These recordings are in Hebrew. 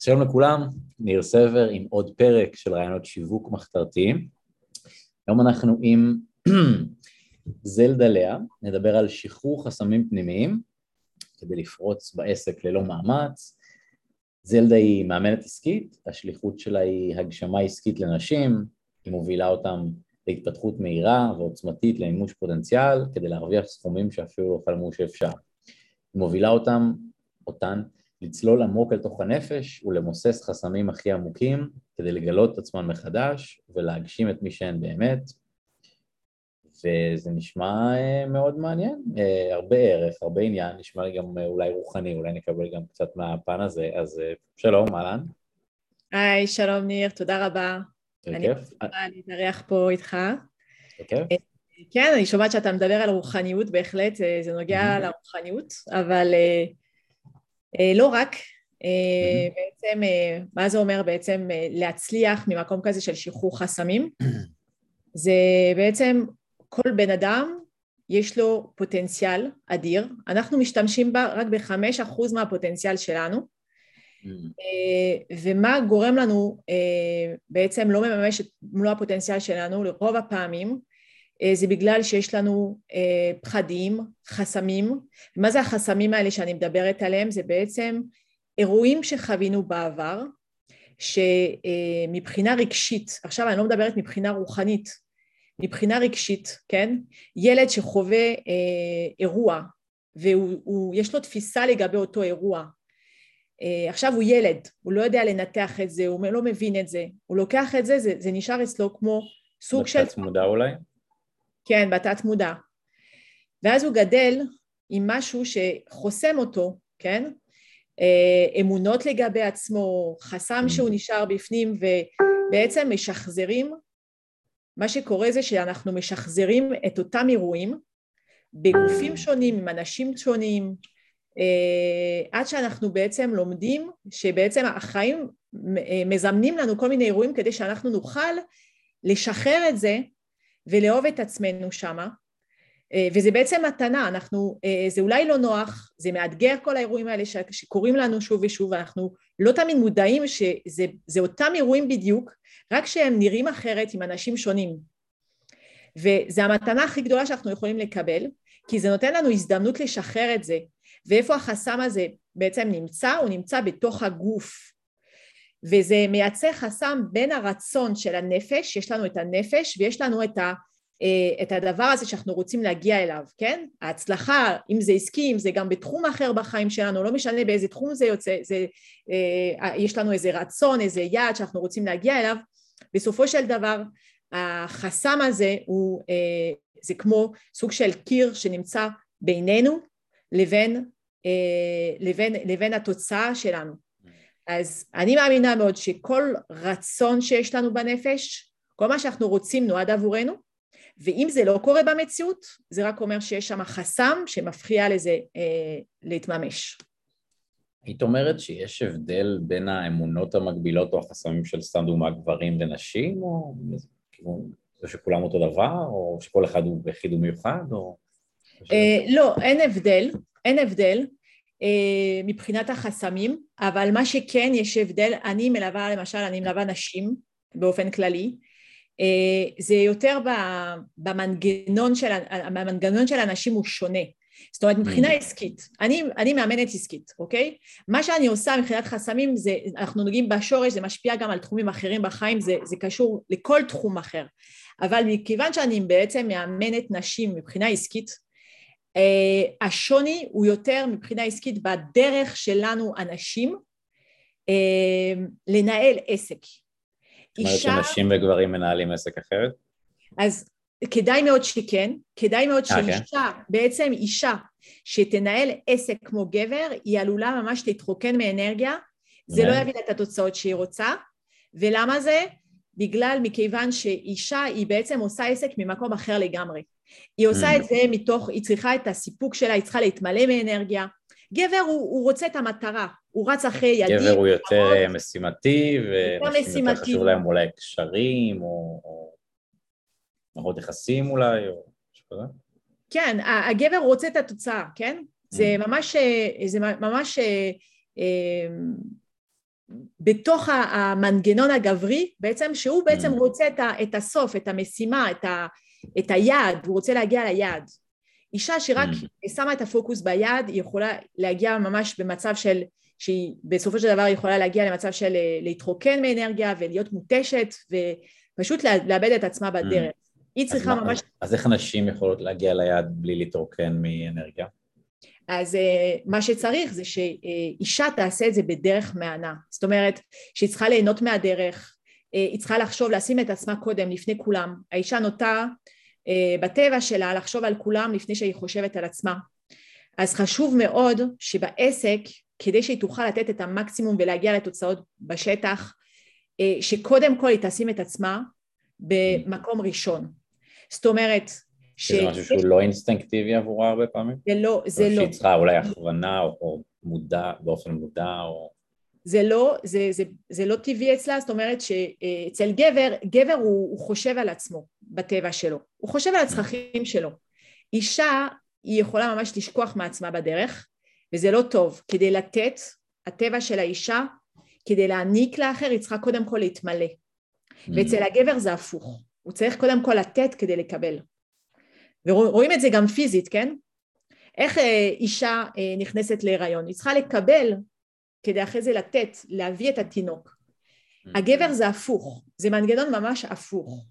שלום לכולם, ניר סבר עם עוד פרק של רעיונות שיווק מחתרתיים. היום אנחנו עם זלדה לאה, נדבר על שחרור חסמים פנימיים כדי לפרוץ בעסק ללא מאמץ. זלדה היא מאמנת עסקית, השליחות שלה היא הגשמה עסקית לנשים, היא מובילה אותם להתפתחות מהירה ועוצמתית למימוש פוטנציאל כדי להרוויח סכומים שאפילו לא חלמו שאפשר. היא מובילה אותם, אותן, לצלול עמוק אל תוך הנפש ולמוסס חסמים הכי עמוקים כדי לגלות את עצמן מחדש ולהגשים את מי שהן באמת. וזה נשמע אה, מאוד מעניין, אה, הרבה ערך, הרבה עניין, נשמע לי גם אה, אולי רוחני, אולי נקבל גם קצת מהפן הזה, אז שלום, אהלן. היי, שלום ניר, תודה רבה. אני רוצה להתארח פה איתך. כן, אני שומעת שאתה מדבר על רוחניות, בהחלט, זה נוגע לרוחניות, אבל לא רק, בעצם, מה זה אומר בעצם להצליח ממקום כזה של שחרור חסמים? זה בעצם כל בן אדם יש לו פוטנציאל אדיר, אנחנו משתמשים בה רק בחמש אחוז מהפוטנציאל שלנו. אה, ומה גורם לנו אה, בעצם לא מממש את מלוא הפוטנציאל שלנו לרוב הפעמים אה, זה בגלל שיש לנו פחדים, חסמים, מה זה החסמים האלה שאני מדברת עליהם? זה בעצם אירועים שחווינו בעבר שמבחינה רגשית, עכשיו אני לא מדברת מבחינה רוחנית, מבחינה רגשית, כן? ילד שחווה אה, אירוע ויש לו תפיסה לגבי אותו אירוע אה, עכשיו הוא ילד, הוא לא יודע לנתח את זה, הוא לא מבין את זה, הוא לוקח את זה, זה, זה נשאר אצלו כמו סוג של... מודע אולי? כן, בתת מודע. ואז הוא גדל עם משהו שחוסם אותו, כן? אה, אמונות לגבי עצמו, חסם שהוא נשאר בפנים ובעצם משחזרים מה שקורה זה שאנחנו משחזרים את אותם אירועים בגופים שונים, עם אנשים שונים, אה, עד שאנחנו בעצם לומדים שבעצם החיים אה, מזמנים לנו כל מיני אירועים כדי שאנחנו נוכל לשחרר את זה ולאהוב את עצמנו שמה אה, וזה בעצם מתנה, אנחנו, זה אולי לא נוח, זה מאתגר כל האירועים האלה שקורים לנו שוב ושוב, אנחנו לא תמיד מודעים שזה אותם אירועים בדיוק, רק שהם נראים אחרת עם אנשים שונים. וזו המתנה הכי גדולה שאנחנו יכולים לקבל, כי זה נותן לנו הזדמנות לשחרר את זה. ואיפה החסם הזה בעצם נמצא? הוא נמצא בתוך הגוף. וזה מייצר חסם בין הרצון של הנפש, יש לנו את הנפש ויש לנו את, ה, אה, את הדבר הזה שאנחנו רוצים להגיע אליו, כן? ההצלחה, אם זה עסקי, אם זה גם בתחום אחר בחיים שלנו, לא משנה באיזה תחום זה יוצא, זה, אה, יש לנו איזה רצון, איזה יעד שאנחנו רוצים להגיע אליו, בסופו של דבר החסם הזה הוא, אה, זה כמו סוג של קיר שנמצא בינינו לבין, לבין, לבין התוצאה שלנו. אז אני מאמינה מאוד שכל רצון שיש לנו בנפש, כל מה שאנחנו רוצים נועד עבורנו, ואם זה לא קורה במציאות, זה רק אומר שיש שם חסם שמפריע לזה אה, להתממש. היית אומרת שיש הבדל בין האמונות המקבילות או החסמים של סתם דוגמה גברים ונשים, או כאילו, שכולם אותו דבר, או שכל אחד הוא יחיד ומיוחד, או... אה, לא, אין הבדל, אין הבדל מבחינת החסמים, אבל מה שכן יש הבדל, אני מלווה למשל, אני מלווה נשים באופן כללי, אה, זה יותר במנגנון של, המנגנון של אנשים הוא שונה זאת אומרת מבחינה mm. עסקית, אני, אני מאמנת עסקית, אוקיי? מה שאני עושה מבחינת חסמים זה, אנחנו נוגעים בשורש, זה משפיע גם על תחומים אחרים בחיים, זה, זה קשור לכל תחום אחר, אבל מכיוון שאני בעצם מאמנת נשים מבחינה עסקית, אה, השוני הוא יותר מבחינה עסקית בדרך שלנו אנשים אה, לנהל עסק. זאת אומרת. שנשים וגברים מנהלים עסק אחרת? אז כדאי מאוד שכן, כדאי מאוד אה, כן? שאישה, בעצם אישה שתנהל עסק כמו גבר, היא עלולה ממש להתרוקן מאנרגיה, זה לא יביא לה את התוצאות שהיא רוצה, ולמה זה? בגלל, מכיוון שאישה היא בעצם עושה עסק ממקום אחר לגמרי. היא עושה mm. את זה מתוך, היא צריכה את הסיפוק שלה, היא צריכה להתמלא מאנרגיה. גבר הוא, הוא רוצה את המטרה, הוא רץ אחרי ילדים. גבר הוא יותר משימתי, ונשים יותר חשוב להם אולי קשרים, או... מערכות יחסים אולי, או משהו כזה? כן, הגבר רוצה את התוצאה, כן? זה mm. ממש, זה ממש אה, בתוך המנגנון הגברי, בעצם שהוא בעצם Mm. רוצה את, ה, את הסוף, את המשימה, את, ה, את היעד, הוא רוצה להגיע ליעד. אישה שרק Mm. שמה את הפוקוס ביעד, היא יכולה להגיע ממש במצב של, שהיא בסופו של דבר יכולה להגיע למצב של אה, להתרוקן מאנרגיה ולהיות מותשת ופשוט לאבד את עצמה בדרך. היא אז צריכה מה- ממש אז איך נשים יכולות להגיע ליעד בלי להתרוקן מאנרגיה? אז uh, מה שצריך זה שאישה תעשה את זה בדרך מהנה. זאת אומרת שהיא צריכה ליהנות מהדרך, uh, היא צריכה לחשוב, לשים את עצמה קודם, לפני כולם. האישה נוטה uh, בטבע שלה לחשוב על כולם לפני שהיא חושבת על עצמה. אז חשוב מאוד שבעסק, כדי שהיא תוכל לתת את המקסימום ולהגיע לתוצאות בשטח, שקודם כל היא תשים את עצמה במקום ראשון. זאת אומרת, שזה משהו שהוא לא אינסטינקטיבי עבורה הרבה פעמים? זה לא, זה לא. שהיא צריכה אולי הכוונה או, או מודע, באופן מודע או... זה לא, זה, זה, זה לא טבעי אצלה, זאת אומרת שאצל גבר, גבר הוא, הוא חושב על עצמו בטבע שלו, הוא חושב על הצרכים שלו. אישה היא יכולה ממש לשכוח מעצמה בדרך, וזה לא טוב. כדי לתת, הטבע של האישה, כדי להעניק לאחר, היא צריכה קודם כל להתמלא. ואצל הגבר זה הפוך, הוא צריך קודם כל לתת כדי לקבל. ורואים את זה גם פיזית, כן? איך אה, אישה אה, נכנסת להיריון? היא צריכה לקבל כדי אחרי זה לתת, להביא את התינוק. הגבר זה הפוך, זה מנגנון ממש הפוך.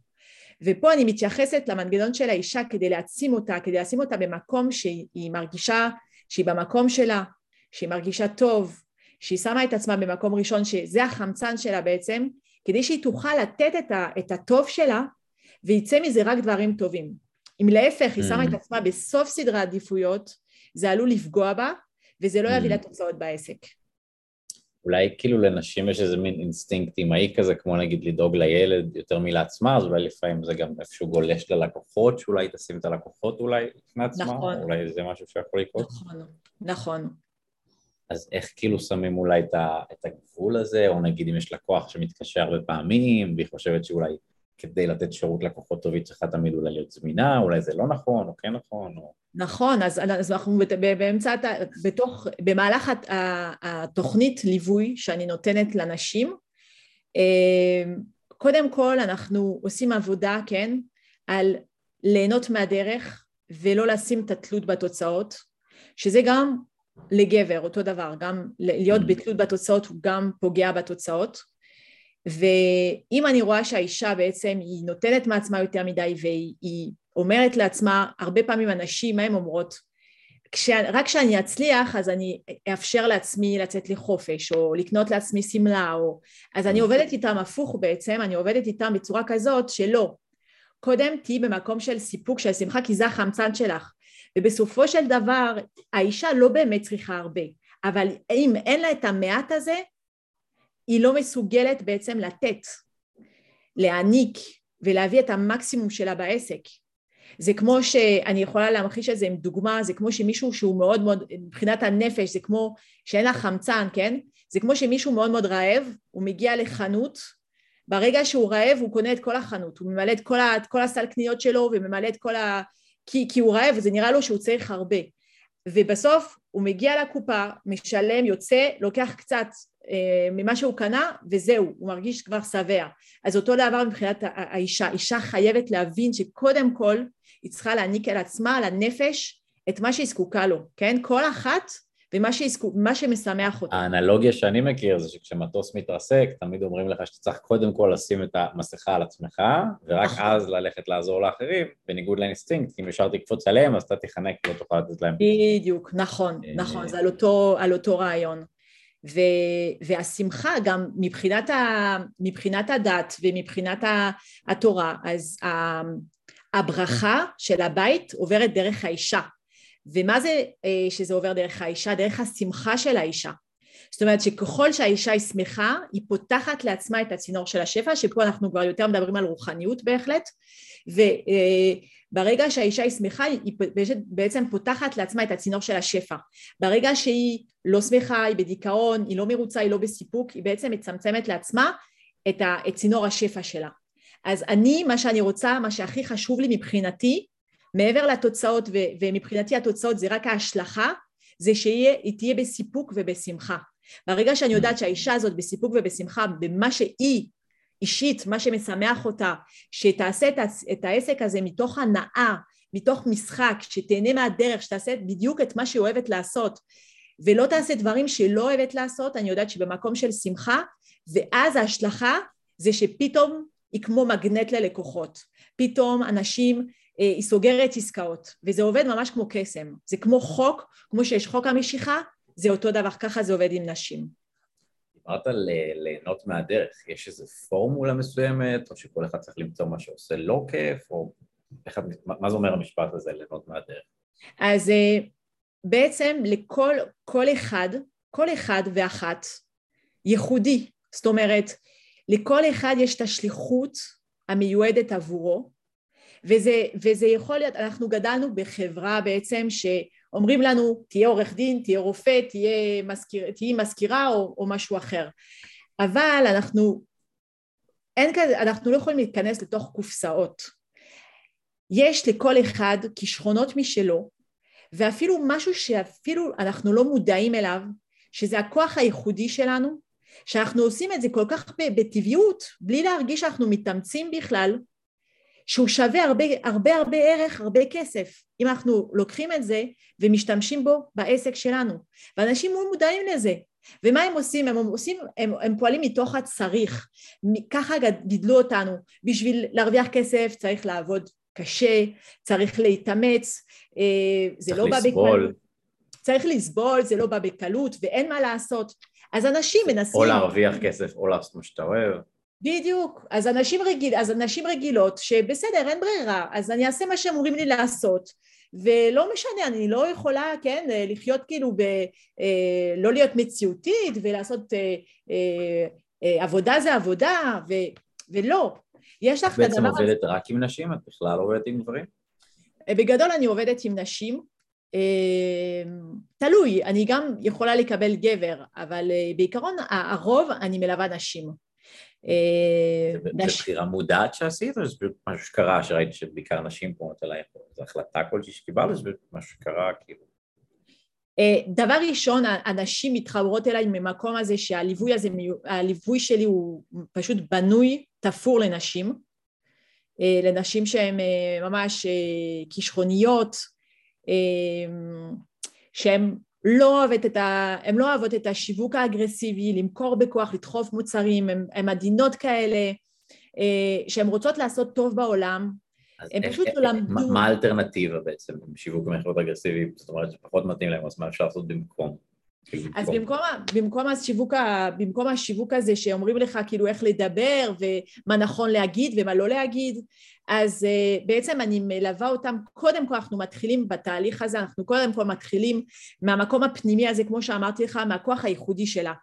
ופה אני מתייחסת למנגנון של האישה כדי להעצים אותה, כדי לשים אותה במקום שהיא מרגישה שהיא במקום שלה, שהיא מרגישה טוב, שהיא שמה את עצמה במקום ראשון, שזה החמצן שלה בעצם, כדי שהיא תוכל לתת את, ה, את הטוב שלה ויצא מזה רק דברים טובים. אם להפך היא שמה את עצמה בסוף סדרי עדיפויות, זה עלול לפגוע בה וזה לא יביא לתוצאות בעסק. אולי כאילו לנשים יש איזה מין אינסטינקט אימהי כזה, כמו נגיד לדאוג לילד יותר מלעצמה, אז אולי לפעמים זה גם איפשהו גולש ללקוחות, שאולי תשים את הלקוחות אולי לפני עצמה, נכון. אולי זה משהו שיכול לקרות. נכון, נכון. אז איך כאילו שמים אולי את הגבול הזה, או נגיד אם יש לקוח שמתקשר הרבה פעמים, והיא חושבת שאולי כדי לתת שירות לקוחות טוב היא צריכה תמיד אולי להיות זמינה, אולי זה לא נכון, או כן נכון, או... נכון, אז, אז אנחנו באמצע, בתוך, במהלך התוכנית ליווי שאני נותנת לנשים, קודם כל אנחנו עושים עבודה, כן, על ליהנות מהדרך ולא לשים את התלות בתוצאות, שזה גם לגבר, אותו דבר, גם להיות בתלות בתוצאות הוא גם פוגע בתוצאות, ואם אני רואה שהאישה בעצם היא נותנת מעצמה יותר מדי והיא אומרת לעצמה, הרבה פעמים הנשים, מה הן אומרות? כש, רק כשאני אצליח אז אני אאפשר לעצמי לצאת לחופש או לקנות לעצמי שמלה או... אז אני עובדת איתם הפוך בעצם, אני עובדת איתם בצורה כזאת שלא, קודם תהיי במקום של סיפוק, של שמחה, כי זה החמצן שלך. ובסופו של דבר האישה לא באמת צריכה הרבה, אבל אם אין לה את המעט הזה, היא לא מסוגלת בעצם לתת, להעניק ולהביא את המקסימום שלה בעסק. זה כמו שאני יכולה להמחיש את זה עם דוגמה, זה כמו שמישהו שהוא מאוד מאוד, מבחינת הנפש, זה כמו שאין לה חמצן, כן? זה כמו שמישהו מאוד מאוד רעב, הוא מגיע לחנות, ברגע שהוא רעב הוא קונה את כל החנות, הוא ממלא את כל, ה, את כל הסל קניות שלו וממלא את כל ה... כי, כי הוא רעב וזה נראה לו שהוא צריך הרבה. ובסוף הוא מגיע לקופה, משלם, יוצא, לוקח קצת ממה שהוא קנה וזהו, הוא מרגיש כבר שבע. אז אותו דבר מבחינת האישה, אישה חייבת להבין שקודם כל היא צריכה להעניק על עצמה, על הנפש, את מה שהיא זקוקה לו, כן? כל אחת ומה שזקוק, שמשמח אותה. האנלוגיה שאני מכיר זה שכשמטוס מתרסק, תמיד אומרים לך שאתה צריך קודם כל לשים את המסכה על עצמך, ורק נכון. אז ללכת לעזור לאחרים, בניגוד לאינסטינקט, אם ישר תקפוץ עליהם אז אתה תיחנק ולא תוכל לתת להם. בדיוק, נכון, נכון, זה על אותו, על אותו רעיון. ו, והשמחה גם מבחינת, ה, מבחינת הדת ומבחינת התורה, אז הברכה של הבית עוברת דרך האישה. ומה זה שזה עובר דרך האישה? דרך השמחה של האישה. זאת אומרת שככל שהאישה היא שמחה, היא פותחת לעצמה את הצינור של השפע, שפה אנחנו כבר יותר מדברים על רוחניות בהחלט, וברגע שהאישה היא שמחה, היא בעצם פותחת לעצמה את הצינור של השפע. ברגע שהיא לא שמחה, היא בדיכאון, היא לא מרוצה, היא לא בסיפוק, היא בעצם מצמצמת לעצמה את צינור השפע שלה. אז אני, מה שאני רוצה, מה שהכי חשוב לי מבחינתי, מעבר לתוצאות, ומבחינתי התוצאות זה רק ההשלכה, זה שהיא תהיה בסיפוק ובשמחה. ברגע שאני יודעת שהאישה הזאת בסיפוק ובשמחה, במה שהיא אישית, מה שמשמח אותה, שתעשה את העסק הזה מתוך הנאה, מתוך משחק, שתהנה מהדרך, שתעשה בדיוק את מה שהיא אוהבת לעשות, ולא תעשה דברים שלא אוהבת לעשות, אני יודעת שבמקום של שמחה, ואז ההשלכה זה שפתאום היא כמו מגנט ללקוחות. פתאום אנשים, אה, היא סוגרת עסקאות, וזה עובד ממש כמו קסם. זה כמו חוק, כמו שיש חוק המשיכה, זה אותו דבר, ככה זה עובד עם נשים. דיברת על ליהנות מהדרך, יש איזו פורמולה מסוימת, או שכל אחד צריך למצוא מה שעושה לא כיף, או איך, מה זה אומר המשפט הזה, ליהנות מהדרך? אז אה, בעצם לכל כל אחד, כל אחד ואחת ייחודי, זאת אומרת, לכל אחד יש את השליחות המיועדת עבורו, וזה, וזה יכול להיות, אנחנו גדלנו בחברה בעצם שאומרים לנו תהיה עורך דין, תהיה רופא, תהיה, מזכיר, תהיה מזכירה או, או משהו אחר, אבל אנחנו, אין כזה, אנחנו לא יכולים להתכנס לתוך קופסאות. יש לכל אחד כישרונות משלו, ואפילו משהו שאפילו אנחנו לא מודעים אליו, שזה הכוח הייחודי שלנו, שאנחנו עושים את זה כל כך בטבעיות, בלי להרגיש שאנחנו מתאמצים בכלל, שהוא שווה הרבה הרבה הרבה ערך, הרבה כסף, אם אנחנו לוקחים את זה ומשתמשים בו בעסק שלנו. ואנשים לא מודעים לזה. ומה הם עושים? הם, עושים, הם, הם פועלים מתוך הצריך. ככה גידלו אותנו. בשביל להרוויח כסף צריך לעבוד קשה, צריך להתאמץ, אה, זה לא בא בקלות. צריך לסבול, זה לא בא בקלות ואין מה לעשות. אז אנשים מנסים... או להרוויח כסף או לעשות מה שאתה אוהב. בדיוק, אז אנשים, רגיל, אז אנשים רגילות שבסדר אין ברירה אז אני אעשה מה שהם אומרים לי לעשות ולא משנה אני לא יכולה כן לחיות כאילו ב... אה, לא להיות מציאותית ולעשות אה, אה, עבודה זה עבודה ו, ולא יש לך את הדבר הזה. בעצם עובדת רק עם נשים? את בכלל עובדת עם גברים? בגדול אני עובדת עם נשים תלוי, אני גם יכולה לקבל גבר, אבל בעיקרון הרוב אני מלווה נשים. אה, זה בחירה מודעת שעשית, או שזה משהו שקרה, שראית שבעיקר נשים פונות אלייך, זו החלטה כלשהי שקיבלת, שזה משהו שקרה כאילו? אה, דבר ראשון, הנשים מתחברות אליי ממקום הזה שהליווי הזה, הליווי שלי הוא פשוט בנוי, תפור לנשים, אה, לנשים שהן ממש כישרוניות, שהן לא אוהבת את ה... הן לא אוהבות את השיווק האגרסיבי, למכור בכוח, לדחוף מוצרים, הן עדינות כאלה, אה, שהן רוצות לעשות טוב בעולם, הן פשוט לא למדו... מה האלטרנטיבה בעצם שיווק מכירות אגרסיבי? זאת אומרת שפחות מתאים להם, אז מה אפשר לעשות במקום? אז במקום, במקום, השיווק, במקום השיווק הזה שאומרים לך כאילו איך לדבר ומה נכון להגיד ומה לא להגיד, אז uh, בעצם אני מלווה אותם, קודם כל אנחנו מתחילים בתהליך הזה, אנחנו קודם כל מתחילים מהמקום הפנימי הזה, כמו שאמרתי לך, מהכוח הייחודי שלה,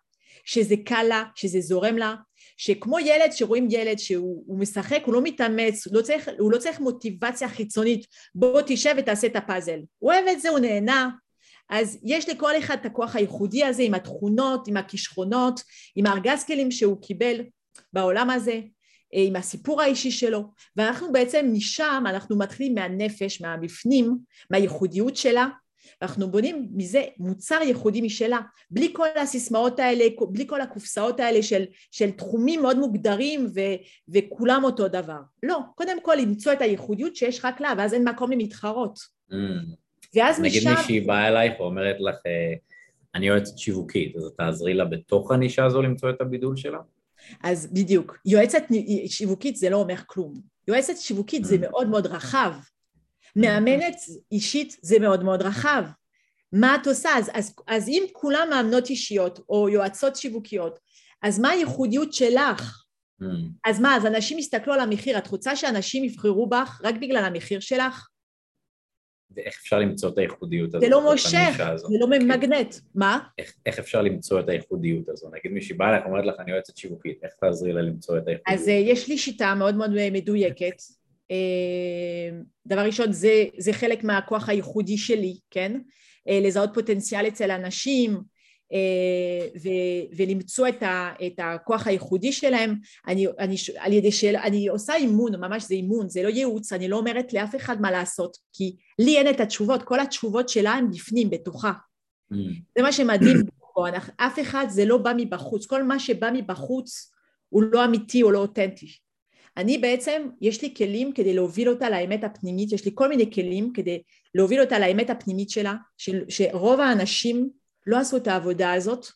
שזה קל לה, שזה זורם לה, שכמו ילד שרואים ילד שהוא משחק, הוא לא מתאמץ, הוא לא, צריך, הוא לא צריך מוטיבציה חיצונית, בוא תשב ותעשה את הפאזל, הוא אוהב את זה, הוא נהנה, אז יש לכל אחד את הכוח הייחודי הזה עם התכונות, עם הכישרונות, עם הארגז כלים שהוא קיבל בעולם הזה, אה, עם הסיפור האישי שלו, ואנחנו בעצם משם, אנחנו מתחילים מהנפש, מהבפנים, מהייחודיות שלה, ואנחנו בונים מזה מוצר ייחודי משלה, בלי כל הסיסמאות האלה, בלי כל הקופסאות האלה של, של תחומים מאוד מוגדרים ו, וכולם אותו דבר. לא, קודם כל למצוא את הייחודיות שיש רק לה, ואז אין מקום למתחרות. Mm. ואז נגיד משם... נגיד מישהי באה אלייך ואומרת לך, אה, אני יועצת שיווקית, אז תעזרי לה בתוך הנישה הזו למצוא את הבידול שלה? אז בדיוק, יועצת שיווקית זה לא אומר כלום. יועצת שיווקית זה. מאוד מאוד רחב. מאמנת אישית זה מאוד מאוד רחב. מה את עושה? אז, אז, אז אם כולם מאמנות אישיות או יועצות שיווקיות, אז מה הייחודיות שלך? Mm. אז מה, אז אנשים יסתכלו על המחיר, את רוצה שאנשים יבחרו בך רק בגלל המחיר שלך? ואיך אפשר למצוא את הייחודיות הזאת? זה לא מושך, זה לא ממגנט. מה? איך, איך אפשר למצוא את הייחודיות הזו? נגיד מישהי באה אליך, אומרת לך, אני יועצת שיווקית, איך תעזרי לה למצוא את הייחודיות? אז uh, יש לי שיטה מאוד מאוד מדויקת. Uh, דבר ראשון, זה, זה חלק מהכוח הייחודי שלי, כן? לזהות פוטנציאל אצל אנשים, אה, ו- ולמצוא את, ה- את הכוח הייחודי שלהם, אני, אני, על ידי של... אני עושה אימון, ממש זה אימון, זה לא ייעוץ, אני לא אומרת לאף אחד מה לעשות, כי לי אין את התשובות, כל התשובות שלה הן בפנים, בתוכה. Mm. זה מה שמדהים אנחנו, אף אחד זה לא בא מבחוץ, כל מה שבא מבחוץ הוא לא אמיתי או לא אותנטי. אני בעצם, יש לי כלים כדי להוביל אותה לאמת הפנימית, יש לי כל מיני כלים כדי להוביל אותה לאמת הפנימית שלה, ש, שרוב האנשים לא עשו את העבודה הזאת,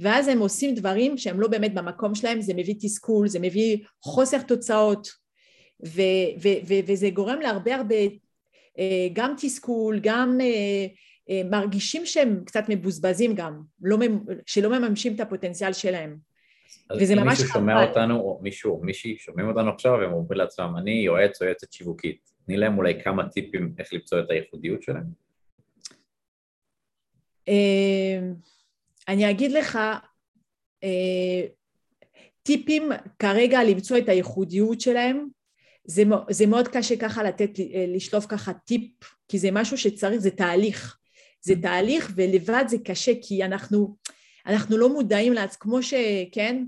ואז הם עושים דברים שהם לא באמת במקום שלהם, זה מביא תסכול, זה מביא חוסר תוצאות, ו, ו, ו, וזה גורם להרבה הרבה אה, גם תסכול, גם אה, אה, מרגישים שהם קצת מבוזבזים גם, לא, שלא מממשים את הפוטנציאל שלהם. וזה ממש חבל. מישהו שומע אותנו, או מישהו או מישהי שומעים אותנו עכשיו, והם אומרים לעצמם, אני יועץ או יועצת שיווקית. תני להם אולי כמה טיפים איך למצוא את הייחודיות שלהם. אני אגיד לך, טיפים כרגע למצוא את הייחודיות שלהם, זה, זה מאוד קשה ככה לתת, לשלוף ככה טיפ, כי זה משהו שצריך, זה תהליך. זה תהליך ולבד זה קשה כי אנחנו, אנחנו לא מודעים לעצמנו, כמו שכן,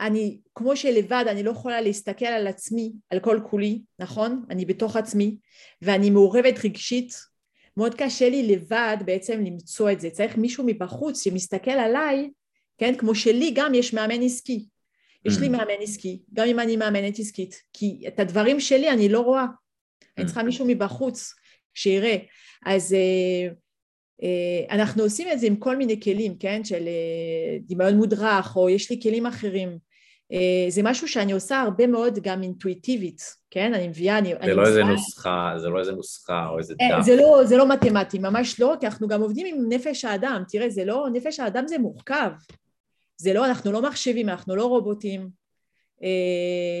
אני, כמו שלבד אני לא יכולה להסתכל על עצמי, על כל כולי, נכון? אני בתוך עצמי ואני מעורבת רגשית, מאוד קשה לי לבד בעצם למצוא את זה, צריך מישהו מבחוץ שמסתכל עליי, כן? כמו שלי גם יש מאמן עסקי, יש לי mm. מאמן עסקי, גם אם אני מאמנת עסקית, כי את הדברים שלי אני לא רואה, אני mm. צריכה מישהו מבחוץ שיראה, אז uh, uh, אנחנו עושים את זה עם כל מיני כלים, כן, של uh, דמיון מודרך, או יש לי כלים אחרים, זה משהו שאני עושה הרבה מאוד גם אינטואיטיבית, כן, אני מביאה, אני... זה אני לא איזה נוסחה, זה לא איזה נוסחה או איזה דף. זה לא, זה לא מתמטי, ממש לא, כי אנחנו גם עובדים עם נפש האדם, תראה, זה לא, נפש האדם זה מורכב, זה לא, אנחנו לא מחשבים, אנחנו לא רובוטים. אה,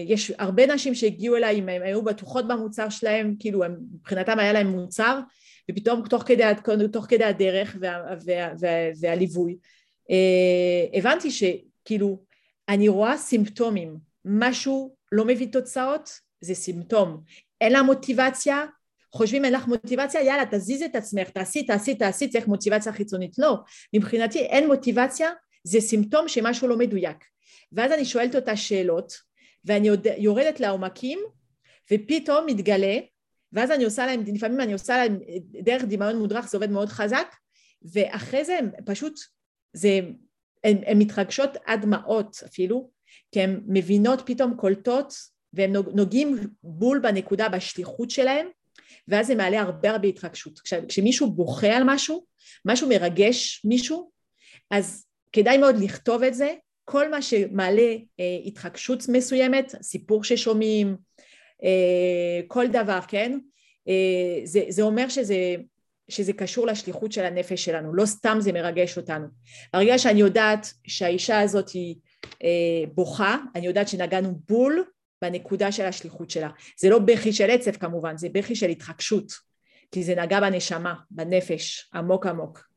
יש הרבה נשים שהגיעו אליי, הם היו בטוחות במוצר שלהם, כאילו הם, מבחינתם היה להם מוצר, ופתאום תוך כדי, תוך כדי הדרך וה, וה, וה, והליווי, אה, הבנתי שכאילו אני רואה סימפטומים, משהו לא מביא תוצאות, זה סימפטום. אין לה מוטיבציה, חושבים אין לך מוטיבציה, יאללה תזיזי את עצמך, תעשי, תעשי, תעשי, צריך מוטיבציה חיצונית. לא, מבחינתי אין מוטיבציה, זה סימפטום שמשהו לא מדויק. ואז אני שואלת אותה שאלות, ואני יורדת לעומקים, ופתאום מתגלה, ואז אני עושה להם, לפעמים אני עושה להם דרך דמיון מודרך, זה עובד מאוד חזק, ואחרי זה הם פשוט, זה, הן מתרגשות עד דמעות אפילו, כי הן מבינות פתאום קולטות, והם נוגעים בול בנקודה בשליחות שלהם, ואז זה מעלה הרבה הרבה התרגשות. כשמישהו בוכה על משהו, משהו מרגש מישהו, אז כדאי מאוד לכתוב את זה, כל מה שמעלה אה, התחגשות מסוימת, סיפור ששומעים, אה, כל דבר, כן? אה, זה, זה אומר שזה, שזה קשור לשליחות של הנפש שלנו, לא סתם זה מרגש אותנו. ברגע שאני יודעת שהאישה הזאת היא אה, בוכה, אני יודעת שנגענו בול בנקודה של השליחות שלה. זה לא בכי של עצב כמובן, זה בכי של התחגשות, כי זה נגע בנשמה, בנפש, עמוק עמוק.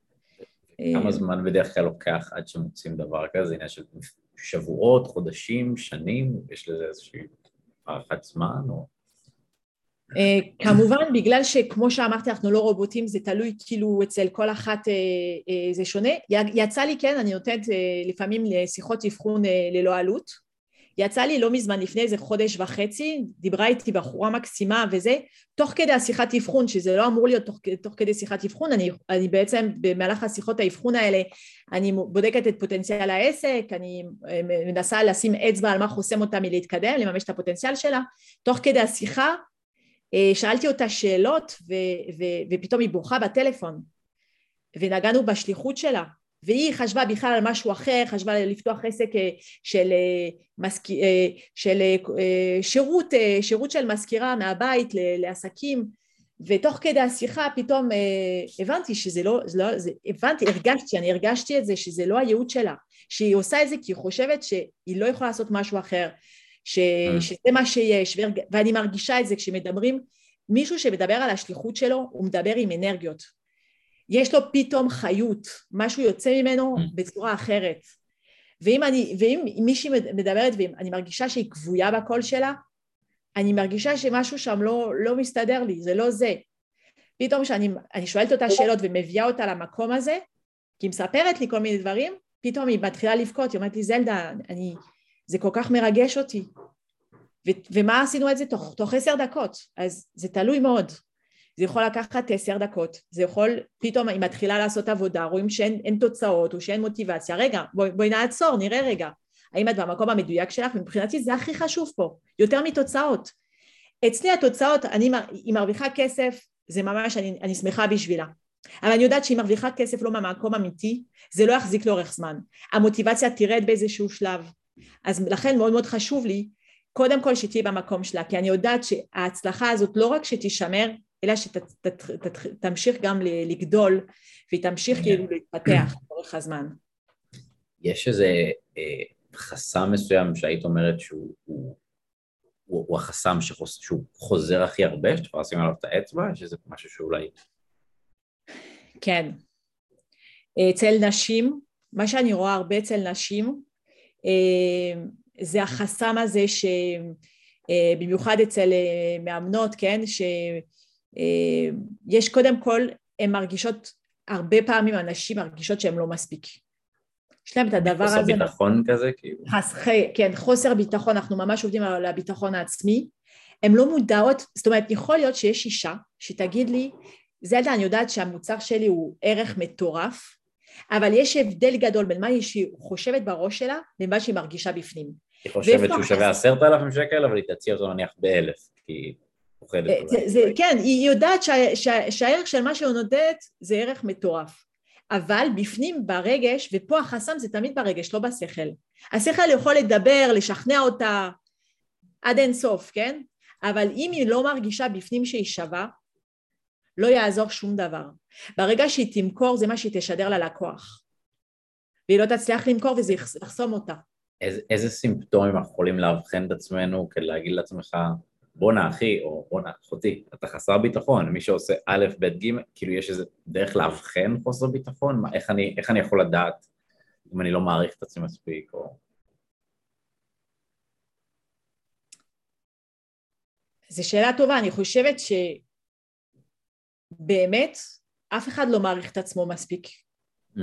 כמה אה, זמן בדרך כלל לוקח עד שמוצאים דבר כזה? זה עניין של שבועות, חודשים, שנים? יש לזה איזושהי הערכת זמן או... אה, כמובן בגלל שכמו שאמרתי אנחנו לא רובוטים זה תלוי כאילו אצל כל אחת אה, זה שונה. יצא לי כן אני נותנת לפעמים לשיחות אבחון ללא עלות. יצא לי לא מזמן, לפני איזה חודש וחצי, דיברה איתי בחורה מקסימה וזה, תוך כדי השיחת אבחון, שזה לא אמור להיות תוך, תוך כדי שיחת אבחון, אני, אני בעצם במהלך השיחות האבחון האלה, אני בודקת את פוטנציאל העסק, אני אה, מנסה לשים אצבע על מה חוסם אותה מלהתקדם, לממש את הפוטנציאל שלה, תוך כדי השיחה אה, שאלתי אותה שאלות ו, ו, ופתאום היא בוכה בטלפון. ונגענו בשליחות שלה. והיא חשבה בכלל על משהו אחר, חשבה לפתוח עסק אה, של, אה, אה, של שירות, שירות של מזכירה מהבית לעסקים. ותוך כדי השיחה פתאום הבנתי שזה לא, זה לא זה, הבנתי, הרגשתי, אני הרגשתי את זה שזה לא הייעוד שלה, שהיא עושה את זה כי היא חושבת שהיא לא יכולה לעשות משהו אחר, ש, שזה מה שיש, ואני מרגישה את זה כשמדברים, מישהו שמדבר על השליחות שלו הוא מדבר עם אנרגיות, יש לו פתאום חיות, משהו יוצא ממנו mm. בצורה אחרת. ואם, אני, ואם מישהי מדברת ואני מרגישה שהיא כבויה בקול שלה, אני מרגישה שמשהו שם לא, לא מסתדר לי, זה לא זה. פתאום כשאני שואלת אותה שאלות ומביאה אותה למקום הזה, כי היא מספרת לי כל מיני דברים, פתאום היא מתחילה לבכות, היא אומרת לי זלדה, אני, זה כל כך מרגש אותי. ו, ומה עשינו את זה תוך, תוך עשר דקות? אז זה תלוי מאוד. זה יכול לקחת עשר דקות, זה יכול, פתאום היא מתחילה לעשות עבודה, רואים שאין תוצאות או שאין מוטיבציה, רגע בואי, בואי נעצור, נראה רגע, האם את במקום המדויק שלך, ומבחינתי זה הכי חשוב פה, יותר מתוצאות. אצלי התוצאות, אני, היא מרוויחה כסף, זה ממש, אני, אני שמחה בשבילה. אבל אני יודעת שהיא מרוויחה כסף לא מהמקום אמיתי, זה לא יחזיק לאורך זמן. המוטיבציה תרד באיזשהו שלב. אז לכן מאוד מאוד חשוב לי, קודם כל שתהיי במקום שלה, כי אני יודעת שההצלחה הזאת לא רק שתישמר, אלא שתמשיך גם לגדול, והיא תמשיך כאילו להתפתח לאורך הזמן. יש איזה אה, חסם מסוים שהיית אומרת שהוא הוא, הוא, הוא החסם שחוס, שהוא חוזר הכי הרבה, שאת יכולה לשים עליו את האצבע? יש איזה משהו שאולי... כן. אצל נשים, מה שאני רואה הרבה אצל נשים, זה החסם הזה שבמיוחד אה, אצל אה, מאמנות, כן, שיש קודם כל, הן מרגישות, הרבה פעמים הנשים מרגישות שהן לא מספיק. יש להם את הדבר חוסר הזה. חוסר ביטחון כזה, כאילו. חסכי, כן, חוסר ביטחון, אנחנו ממש עובדים על הביטחון העצמי. הן לא מודעות, זאת אומרת, יכול להיות שיש אישה שתגיד לי, זלדה, אני יודעת שהמוצר שלי הוא ערך מטורף, אבל יש הבדל גדול בין מה שהיא חושבת בראש שלה לבין מה שהיא מרגישה בפנים. היא חושבת שהוא שווה עשרת אלפים שקל, אבל היא תציע אותו נניח באלף, כי פוחדת אולי. כן, היא יודעת שהערך של מה שהיא נותנת זה ערך מטורף. אבל בפנים ברגש, ופה החסם זה תמיד ברגש, לא בשכל. השכל יכול לדבר, לשכנע אותה עד אין סוף, כן? אבל אם היא לא מרגישה בפנים שהיא שווה, לא יעזור שום דבר. ברגע שהיא תמכור זה מה שהיא תשדר ללקוח. והיא לא תצליח למכור וזה יחסום אותה. איזה, איזה סימפטומים אנחנו יכולים לאבחן את עצמנו כדי להגיד לעצמך בואנה אחי, או בואנה אחותי, אתה חסר ביטחון, מי שעושה א', ב', ג', כאילו יש איזה דרך לאבחן חוסר ביטחון? מה, איך, אני, איך אני יכול לדעת אם אני לא מעריך את עצמי מספיק, או... זו שאלה טובה, אני חושבת שבאמת אף אחד לא מעריך את עצמו מספיק. Mm.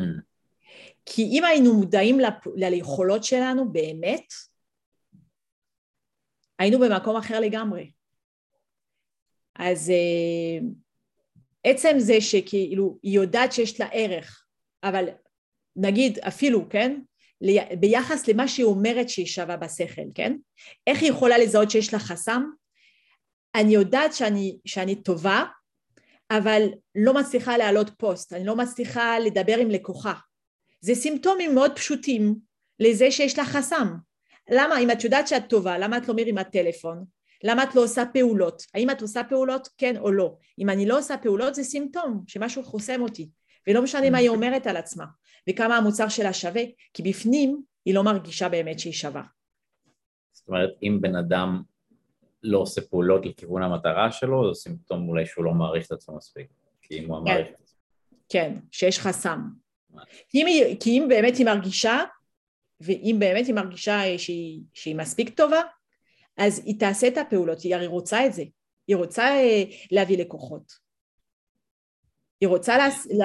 כי אם היינו מודעים ליכולות שלנו באמת, היינו במקום אחר לגמרי. אז uh, עצם זה שכאילו היא יודעת שיש לה ערך, אבל נגיד אפילו, כן, ביחס למה שהיא אומרת שהיא שווה בשכל, כן? איך היא יכולה לזהות שיש לה חסם? אני יודעת שאני, שאני טובה, אבל לא מצליחה להעלות פוסט, אני לא מצליחה לדבר עם לקוחה. זה סימפטומים מאוד פשוטים לזה שיש לה חסם. למה, אם את יודעת שאת טובה, למה את לא מרימה טלפון? למה את לא עושה פעולות? האם את עושה פעולות? כן או לא. אם אני לא עושה פעולות זה סימפטום שמשהו חוסם אותי, ולא משנה מה היא אומרת על עצמה, וכמה המוצר שלה שווה, כי בפנים היא לא מרגישה באמת שהיא שווה. זאת אומרת, אם בן אדם לא עושה פעולות לכיוון המטרה שלו, זה סימפטום אולי שהוא לא מעריך את עצמו מספיק, כי אם הוא כן. מעריך את עצמו. כן, שיש חסם. כי אם, כי אם באמת היא מרגישה ואם באמת היא מרגישה שהיא, שהיא מספיק טובה, אז היא תעשה את הפעולות, היא הרי רוצה את זה, היא רוצה אה, להביא לקוחות, היא רוצה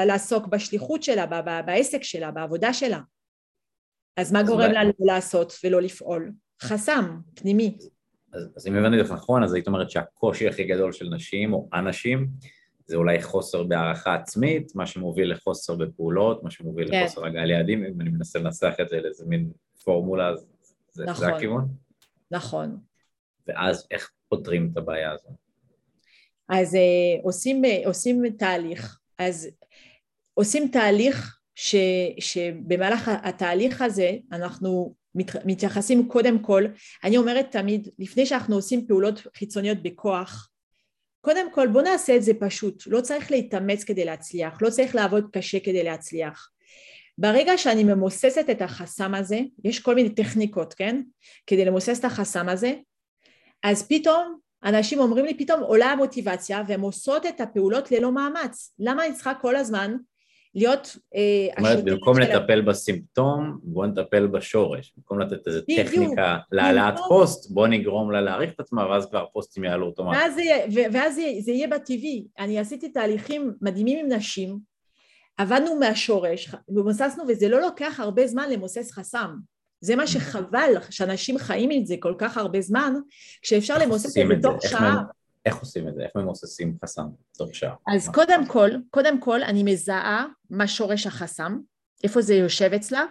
לעסוק בשליחות שלה, בעסק שלה, בעבודה שלה, אז מה גורם לה לעשות ולא לפעול? חסם פנימי. אז, אז אם הבנתי אותך נכון, אז היית אומרת שהקושי הכי גדול של נשים או אנשים זה אולי חוסר בהערכה עצמית, מה שמוביל לחוסר בפעולות, מה שמוביל כן. לחוסר הגעה ליעדים, אם אני מנסה לנסח את זה לאיזה מין פורמולה, אז זה, נכון, זה הכיוון? נכון. ואז איך פותרים את הבעיה הזו? אז uh, עושים, uh, עושים תהליך, אז עושים תהליך ש, שבמהלך התהליך הזה אנחנו מתייחסים קודם כל, אני אומרת תמיד, לפני שאנחנו עושים פעולות חיצוניות בכוח, קודם כל בוא נעשה את זה פשוט, לא צריך להתאמץ כדי להצליח, לא צריך לעבוד קשה כדי להצליח. ברגע שאני ממוססת את החסם הזה, יש כל מיני טכניקות, כן? כדי למוסס את החסם הזה, אז פתאום אנשים אומרים לי פתאום עולה המוטיבציה והם עושות את הפעולות ללא מאמץ. למה אני צריכה כל הזמן להיות... אה, זאת אומרת, במקום לטפל בסימפטום, בוא נטפל בשורש. במקום לתת איזו טכניקה להעלאת פוסט, בוא נגרום לה להעריך את עצמה, ואז כבר הפוסטים יעלו אוטומטית. ואז, ואז זה, זה יהיה בטבעי. אני עשיתי תהליכים מדהימים עם נשים, עבדנו מהשורש, ומוססנו, וזה לא לוקח הרבה זמן למוסס חסם. זה מה שחבל, שאנשים חיים עם זה כל כך הרבה זמן, כשאפשר למוסס את זה בתוך שעה. איך עושים את זה? איך ממוססים חסם תוך שעה? אז קודם כל, קודם כל אני מזהה מה שורש החסם, איפה זה יושב אצלה.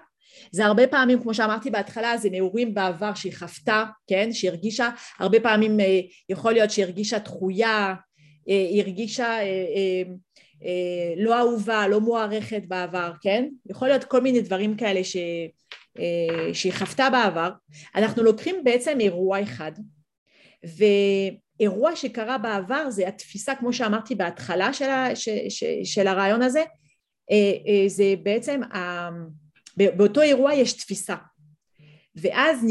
זה הרבה פעמים, כמו שאמרתי בהתחלה, זה נעורים בעבר שהיא חוותה, כן, שהרגישה, הרבה פעמים אה, יכול להיות שהיא הרגישה דחויה, אה, היא הרגישה לא אהובה, לא מוערכת בעבר, כן? יכול להיות כל מיני דברים כאלה ש, שהיא חוותה בעבר. אנחנו לוקחים בעצם אירוע אחד, ואירוע שקרה בעבר זה התפיסה, כמו שאמרתי בהתחלה של, ה, ש, ש, של הרעיון הזה, זה בעצם באותו אירוע יש תפיסה ואז,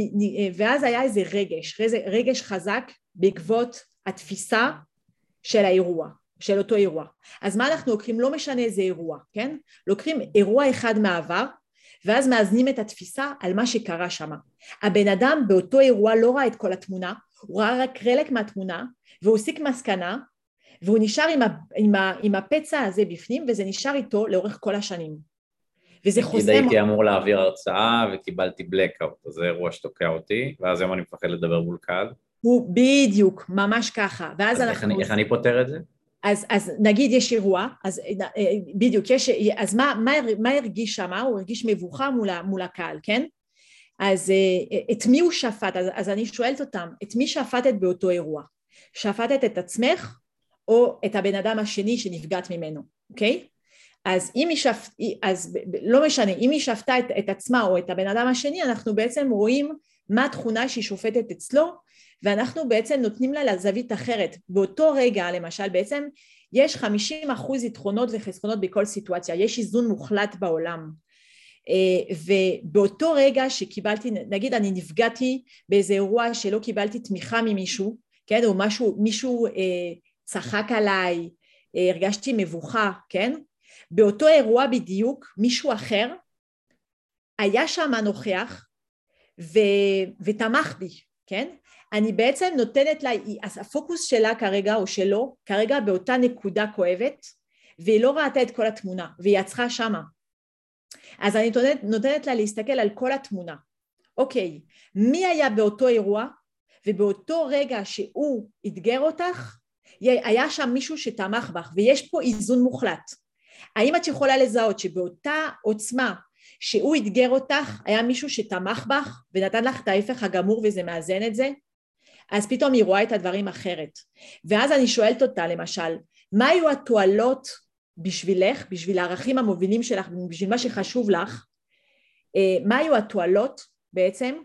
ואז היה איזה רגש, רגש חזק בעקבות התפיסה של האירוע, של אותו אירוע. אז מה אנחנו לוקחים? לא משנה איזה אירוע, כן? לוקחים אירוע אחד מהעבר ואז מאזנים את התפיסה על מה שקרה שם. הבן אדם באותו אירוע לא ראה את כל התמונה, הוא ראה רק חלק מהתמונה והוא הסיק מסקנה והוא נשאר עם, ה, עם, ה, עם הפצע הזה בפנים וזה נשאר איתו לאורך כל השנים. וזה חוזר... נגיד הייתי אמור להעביר הרצאה וקיבלתי blackout, אז זה אירוע שתוקע אותי, ואז היום אני מפחד לדבר מול קהל. הוא בדיוק, ממש ככה, ואז אנחנו... איך אני, איך אני פותר את זה? אז, אז נגיד יש אירוע, אז אה, בדיוק, יש, אז מה, מה, מה הרגיש שם? הוא הרגיש מבוכה מול, מול הקהל, כן? אז אה, את מי הוא שפט? אז, אז אני שואלת אותם, את מי שפטת באותו אירוע? שפטת את עצמך או את הבן אדם השני שנפגעת ממנו, אוקיי? אז אם היא שפט, אז לא משנה, אם היא שפטה את, את עצמה או את הבן אדם השני, אנחנו בעצם רואים מה התכונה שהיא שופטת אצלו, ואנחנו בעצם נותנים לה לזווית אחרת. באותו רגע, למשל, בעצם יש 50 אחוז יתרונות וחסרונות בכל סיטואציה, יש איזון מוחלט בעולם. אה, ובאותו רגע שקיבלתי, נגיד אני נפגעתי באיזה אירוע שלא קיבלתי תמיכה ממישהו, כן, או משהו, מישהו אה, צחק עליי, אה, הרגשתי מבוכה, כן? באותו אירוע בדיוק מישהו אחר היה שם נוכח ו, ותמך בי, כן? אני בעצם נותנת לה, הפוקוס שלה כרגע או שלו, כרגע באותה נקודה כואבת והיא לא ראתה את כל התמונה והיא יצחה שמה אז אני נותנת, נותנת לה להסתכל על כל התמונה אוקיי, מי היה באותו אירוע ובאותו רגע שהוא אתגר אותך היה שם מישהו שתמך בך ויש פה איזון מוחלט האם את יכולה לזהות שבאותה עוצמה שהוא אתגר אותך, היה מישהו שתמך בך ונתן לך את ההפך הגמור וזה מאזן את זה? אז פתאום היא רואה את הדברים אחרת. ואז אני שואלת אותה למשל, מה היו התועלות בשבילך, בשביל הערכים המובילים שלך, בשביל מה שחשוב לך, אה, מה היו התועלות בעצם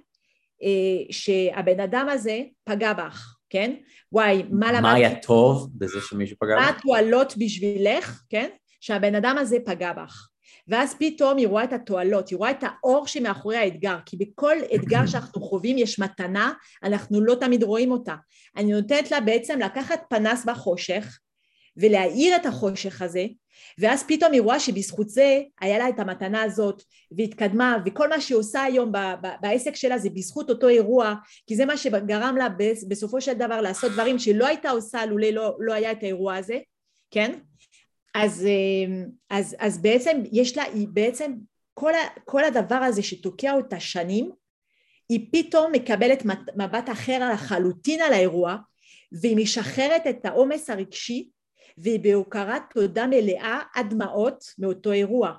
אה, שהבן אדם הזה פגע בך, כן? וואי, מה למדת? מה היה טוב בזה שמישהו פגע בך? מה התועלות בשבילך, כן? שהבן אדם הזה פגע בך. ואז פתאום היא רואה את התועלות, היא רואה את האור שמאחורי האתגר, כי בכל אתגר שאנחנו חווים יש מתנה, אנחנו לא תמיד רואים אותה. אני נותנת לה בעצם לקחת פנס בחושך ולהאיר את החושך הזה, ואז פתאום היא רואה שבזכות זה היה לה את המתנה הזאת והתקדמה וכל מה שהיא עושה היום בעסק שלה זה בזכות אותו אירוע כי זה מה שגרם לה בסופו של דבר לעשות דברים שלא הייתה עושה לולא לא, לא היה את האירוע הזה, כן? אז, אה, אז, אז בעצם יש לה, היא בעצם כל, ה, כל הדבר הזה שתוקע אותה שנים, היא פתאום מקבלת מבט אחר לחלוטין על האירוע, והיא משחררת את העומס הרגשי, והיא בהוקרת תודה מלאה עד דמעות מאותו אירוע.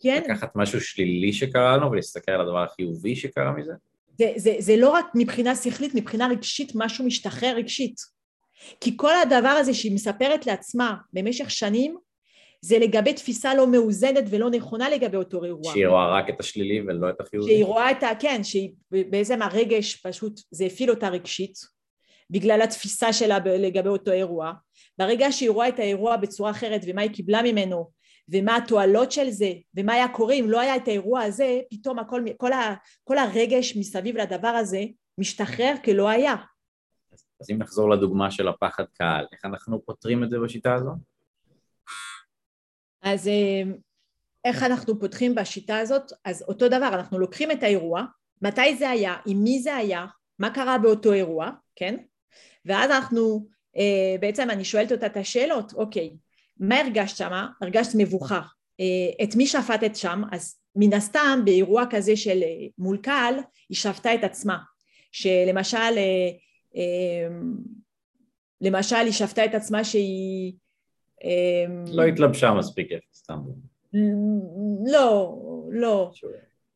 כן? לקחת משהו שלילי שקרה לנו ולהסתכל על הדבר החיובי שקרה מזה? זה, זה, זה לא רק מבחינה שכלית, מבחינה רגשית משהו משתחרר רגשית. כי כל הדבר הזה שהיא מספרת לעצמה במשך שנים זה לגבי תפיסה לא מאוזנת ולא נכונה לגבי אותו אירוע. שהיא רואה רק את השלילי ולא את החיובי. שהיא רואה את ה... כן, שהיא בעצם הרגש פשוט, זה הפעיל אותה רגשית בגלל התפיסה שלה לגבי אותו אירוע. ברגע שהיא רואה את האירוע בצורה אחרת ומה היא קיבלה ממנו ומה התועלות של זה ומה היה קורה אם לא היה את האירוע הזה, פתאום הכל, כל, ה, כל הרגש מסביב לדבר הזה משתחרר כלא היה. אז אם נחזור לדוגמה של הפחד קהל, איך אנחנו פותרים את זה בשיטה הזו? אז אה, איך אנחנו פותחים בשיטה הזאת? אז אותו דבר, אנחנו לוקחים את האירוע, מתי זה היה, עם מי זה היה, מה קרה באותו אירוע, כן? ואז אנחנו, אה, בעצם אני שואלת אותה את השאלות, אוקיי, מה הרגשת שמה? הרגשת מבוכה. אה, את מי שפטת שם? אז מן הסתם באירוע כזה של מול קהל, היא שפטה את עצמה. שלמשל אמ, למשל, היא שפטה את עצמה שהיא... אמ, לא התלבשה מספיק יפה, סתם. לא, לא.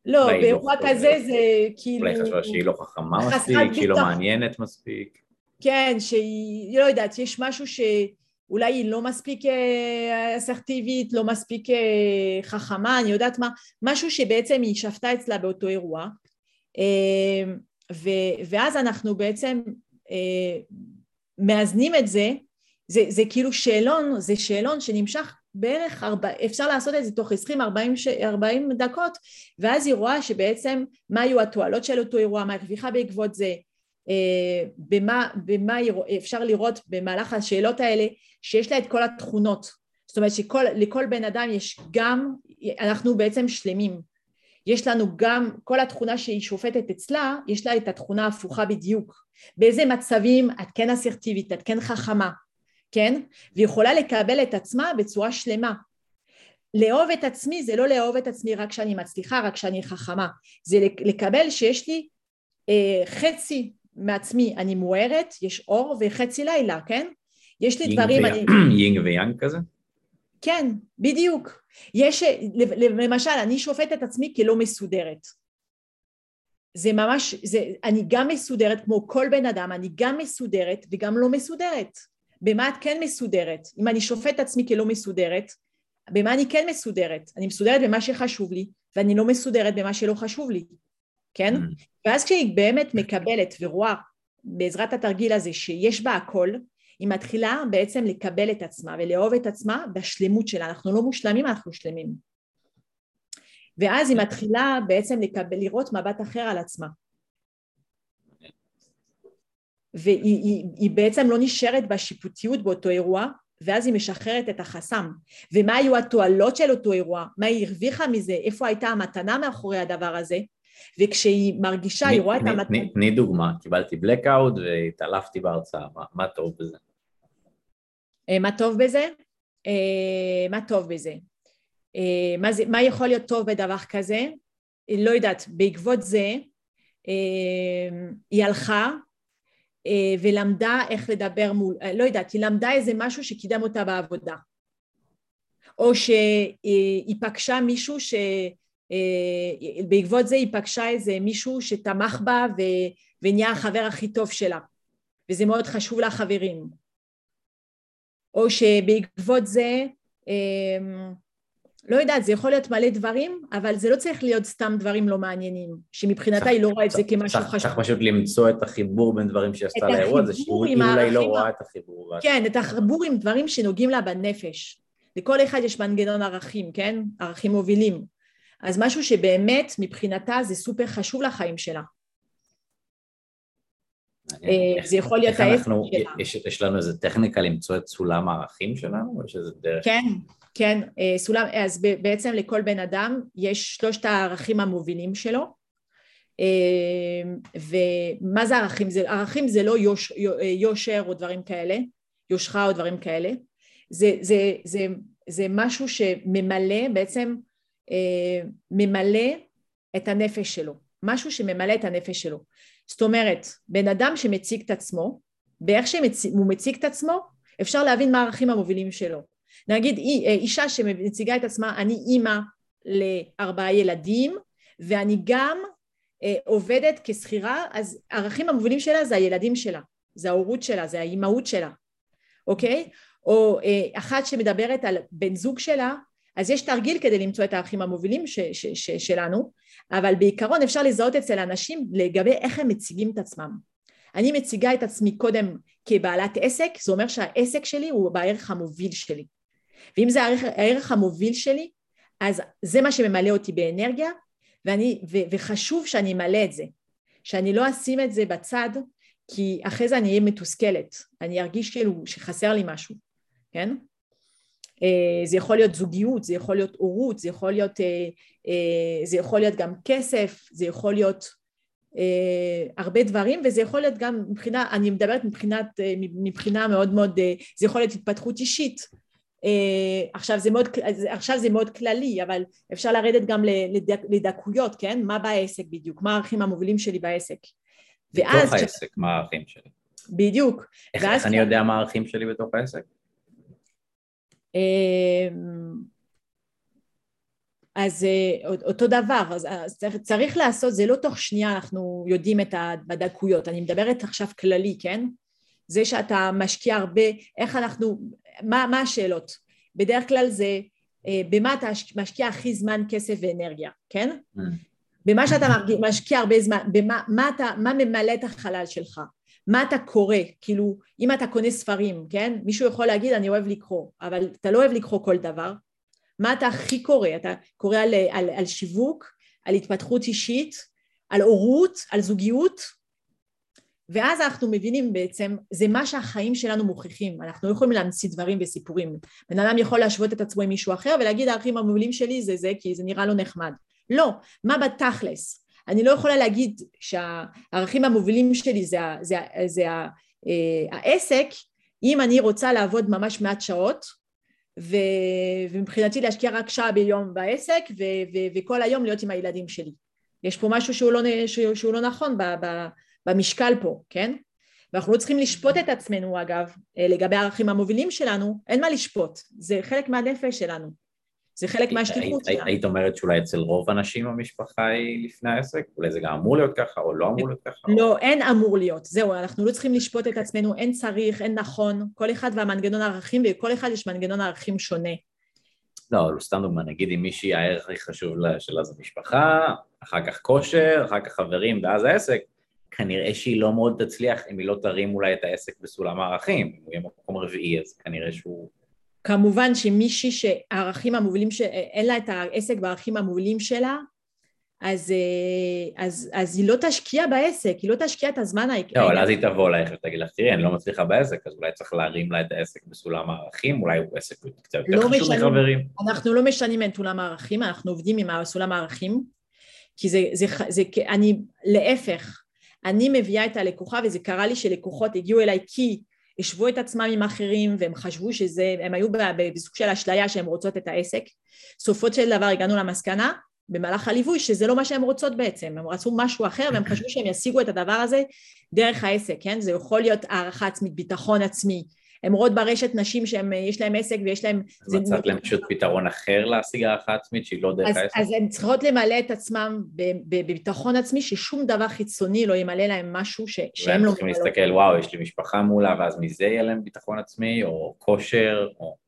לא, אולי היא באירוע לא- כזה זה כאילו... אולי חשבה שהיא לא חכמה מספיק, שהיא לא. מעניינת מספיק. כן, שהיא, לא יודעת, יש משהו שאולי היא לא מספיק אה, אסרטיבית, לא מספיק אה, חכמה, אני יודעת מה, משהו שבעצם היא שפטה אצלה באותו אירוע. אה, ו- ואז אנחנו בעצם מאזנים את זה, זה, זה כאילו שאלון, זה שאלון שנמשך בערך, ארבע, אפשר לעשות את זה תוך 20-40 דקות, ואז היא רואה שבעצם מה היו התועלות של אותו אירוע, מה הרוויחה בעקבות זה, במה, במה רוא- אפשר לראות במהלך השאלות האלה שיש לה את כל התכונות, זאת אומרת שלכל בן אדם יש גם, אנחנו בעצם שלמים, יש לנו גם, כל התכונה שהיא שופטת אצלה, יש לה את התכונה ההפוכה בדיוק, באיזה מצבים את כן אסרטיבית, את כן חכמה, כן? והיא יכולה לקבל את עצמה בצורה שלמה. לאהוב את עצמי זה לא לאהוב את עצמי רק כשאני מצליחה, רק כשאני חכמה, זה לקבל שיש לי אה, חצי מעצמי אני מוארת, יש אור וחצי לילה, כן? יש לי דברים, אני... יינג ויאנג כזה? כן, בדיוק. יש, למשל, אני שופטת את עצמי כלא מסודרת. זה ממש, זה, אני גם מסודרת כמו כל בן אדם, אני גם מסודרת וגם לא מסודרת. במה את כן מסודרת? אם אני שופט את עצמי כלא מסודרת, במה אני כן מסודרת? אני מסודרת במה שחשוב לי, ואני לא מסודרת במה שלא חשוב לי, כן? Mm. ואז כשהיא באמת מקבלת ורואה בעזרת התרגיל הזה שיש בה הכל, היא מתחילה בעצם לקבל את עצמה ולאהוב את עצמה בשלמות שלה. אנחנו לא מושלמים, אנחנו שלמים. ואז היא מתחילה בעצם לקבל, לראות מבט אחר על עצמה. והיא היא, היא בעצם לא נשארת בשיפוטיות באותו אירוע, ואז היא משחררת את החסם. ומה היו התועלות של אותו אירוע? מה היא הרוויחה מזה? איפה הייתה המתנה מאחורי הדבר הזה? וכשהיא מרגישה, היא רואה את המתנה... תני- דוגמה, קיבלתי blackout והתעלפתי בהרצאה, מה- מה טוב בזה? אה, מה טוב בזה? אה, מה טוב בזה? אה, מה, זה, מה יכול להיות טוב בדבר כזה? לא יודעת, בעקבות זה היא הלכה ולמדה איך לדבר מול, לא יודעת, היא למדה איזה משהו שקידם אותה בעבודה. או שהיא פגשה מישהו ש... אה, בעקבות זה היא פגשה איזה מישהו שתמך בה ו... ונהיה החבר הכי טוב שלה, וזה מאוד חשוב לה חברים. או שבעקבות זה, אמ, לא יודעת, זה יכול להיות מלא דברים, אבל זה לא צריך להיות סתם דברים לא מעניינים, שמבחינתה היא לא רואה את זה כמשהו חשוב. צריך פשוט למצוא את החיבור בין דברים שהיא עשתה לאירוע הזה, שהיא אולי לא רואה את החיבור. כן, את החיבור עם דברים שנוגעים לה בנפש. לכל אחד יש מנגנון ערכים, כן? ערכים מובילים. אז משהו שבאמת מבחינתה זה סופר חשוב לחיים שלה. אה, איך- זה יכול להיות אנחנו- שלה. יש- יש לנו איזה טכניקה למצוא את סולם הערכים שלנו, או שזה דרך... כן, כן, אה, סולם, אז בעצם לכל בן אדם יש שלושת הערכים המובילים שלו, אה, ומה זה ערכים? זה, ערכים זה לא יוש, יו- יושר או דברים כאלה, יושרה או דברים כאלה, זה, זה, זה, זה משהו שממלא בעצם, ממלא את הנפש שלו, משהו שממלא את הנפש שלו. זאת אומרת, בן אדם שמציג את עצמו, באיך שהוא מציג את עצמו, אפשר להבין מה הערכים המובילים שלו. נגיד אה, אישה שמציגה את עצמה, אני אימא לארבעה ילדים ואני גם אה, עובדת כשכירה, אז הערכים המובילים שלה זה הילדים שלה, זה ההורות שלה, זה האימהות שלה, אוקיי? או אה, אחת שמדברת על בן זוג שלה, אז יש תרגיל כדי למצוא את הערכים המובילים ש, ש, ש, שלנו, אבל בעיקרון אפשר לזהות אצל אנשים לגבי איך הם מציגים את עצמם. אני מציגה את עצמי קודם כבעלת עסק, זה אומר שהעסק שלי הוא בערך המוביל שלי. ואם זה הערך, הערך המוביל שלי, אז זה מה שממלא אותי באנרגיה, ואני, ו, וחשוב שאני אמלא את זה, שאני לא אשים את זה בצד, כי אחרי זה אני אהיה מתוסכלת, אני ארגיש כאילו שחסר לי משהו, כן? אה, זה יכול להיות זוגיות, זה יכול להיות הורות, זה יכול להיות, אה, אה, זה יכול להיות גם כסף, זה יכול להיות הרבה דברים, וזה יכול להיות גם מבחינה, אני מדברת מבחינת, מבחינה מאוד מאוד, זה יכול להיות התפתחות אישית. עכשיו זה מאוד, עכשיו זה מאוד כללי, אבל אפשר לרדת גם לדק, לדקויות, כן? מה בעסק בדיוק? מה הערכים המובילים שלי בעסק? בתוך העסק, מה הערכים שלי? בדיוק. איך, איך אני יודע מה הערכים שלי בתוך העסק? אמ, אז אה, אותו דבר, אז, צריך, צריך לעשות, זה לא תוך שנייה אנחנו יודעים את הדקויות, אני מדברת עכשיו כללי, כן? זה שאתה משקיע הרבה, איך אנחנו, מה, מה השאלות? בדרך כלל זה אה, במה אתה משקיע הכי זמן, כסף ואנרגיה, כן? Mm. במה שאתה משקיע הרבה זמן, במה מה אתה, מה ממלא את החלל שלך, מה אתה קורא, כאילו אם אתה קונה ספרים, כן? מישהו יכול להגיד אני אוהב לקרוא, אבל אתה לא אוהב לקרוא כל דבר, מה אתה הכי קורא? אתה קורא על, על, על שיווק, על התפתחות אישית, על הורות, על זוגיות, ואז אנחנו מבינים בעצם, זה מה שהחיים שלנו מוכיחים, אנחנו לא יכולים להמציא דברים וסיפורים. בן אדם יכול להשוות את עצמו עם מישהו אחר ולהגיד הערכים המובילים שלי זה זה כי זה נראה לו נחמד. לא, מה בתכלס? אני לא יכולה להגיד שהערכים המובילים שלי זה, זה, זה, זה אה, העסק אם אני רוצה לעבוד ממש מעט שעות ו, ומבחינתי להשקיע רק שעה ביום בעסק ו, ו, וכל היום להיות עם הילדים שלי. יש פה משהו שהוא לא, שהוא, שהוא לא נכון ב, ב, במשקל פה, כן? ואנחנו לא צריכים לשפוט את עצמנו אגב אה, לגבי הערכים המובילים שלנו, אין מה לשפוט, זה חלק מהנפש שלנו, זה חלק מהשליחות שלנו. היית אומרת שאולי אצל רוב הנשים המשפחה היא לפני העסק? אולי זה גם אמור להיות ככה או לא אמור להיות ככה? לא, אין אמור להיות, זהו, אנחנו לא צריכים לשפוט את עצמנו, אין צריך, אין נכון, כל אחד והמנגנון הערכים ולכל אחד יש מנגנון ערכים שונה. לא, סתם דוגמא, נגיד אם מישהי הערך הכי חשוב שלה זה משפחה, אחר כך כושר, אחר כך חברים ואז העסק, כנראה שהיא לא מאוד תצליח אם היא לא תרים אולי את העסק בסולם הערכים, אם הוא יהיה מקום רביעי אז כנראה שהוא... כמובן שמישהי שהערכים המובילים, ש... אין לה את העסק בערכים המובילים שלה, אז, אה, אז, אז היא לא תשקיע בעסק, היא לא תשקיע את הזמן העיקרי. לא, אבל אז היא תבוא אלייך ותגיד לך, תראי, אני לא מצליחה בעסק, אז אולי צריך להרים לה את העסק בסולם הערכים, אולי הוא עסק קצת יותר לא חשוב מחברים. אנחנו לא משנים את סולם הערכים, אנחנו עובדים עם סולם הערכים, כי זה, זה, זה, זה אני, להפך, אני מביאה את הלקוחה וזה קרה לי שלקוחות הגיעו אליי כי השוו את עצמם עם אחרים והם חשבו שזה, הם היו בסוג של אשליה שהן רוצות את העסק. סופות של דבר הגענו למסקנה במהלך הליווי שזה לא מה שהן רוצות בעצם, הם רצו משהו אחר והם חשבו שהם ישיגו את הדבר הזה דרך העסק, כן? זה יכול להיות הערכה עצמית, ביטחון עצמי, הן רואות ברשת נשים שיש להן עסק ויש להן... אז מצאת להן פשוט פתרון אחר להשיג הערכה עצמית שהיא לא דרך העסק? אז הן צריכות למלא את עצמן בביטחון עצמי ששום דבר חיצוני לא ימלא להן משהו. שהן לא... צריכים להסתכל וואו יש לי משפחה מולה ואז מזה יהיה להן ביטחון עצמי או כושר או...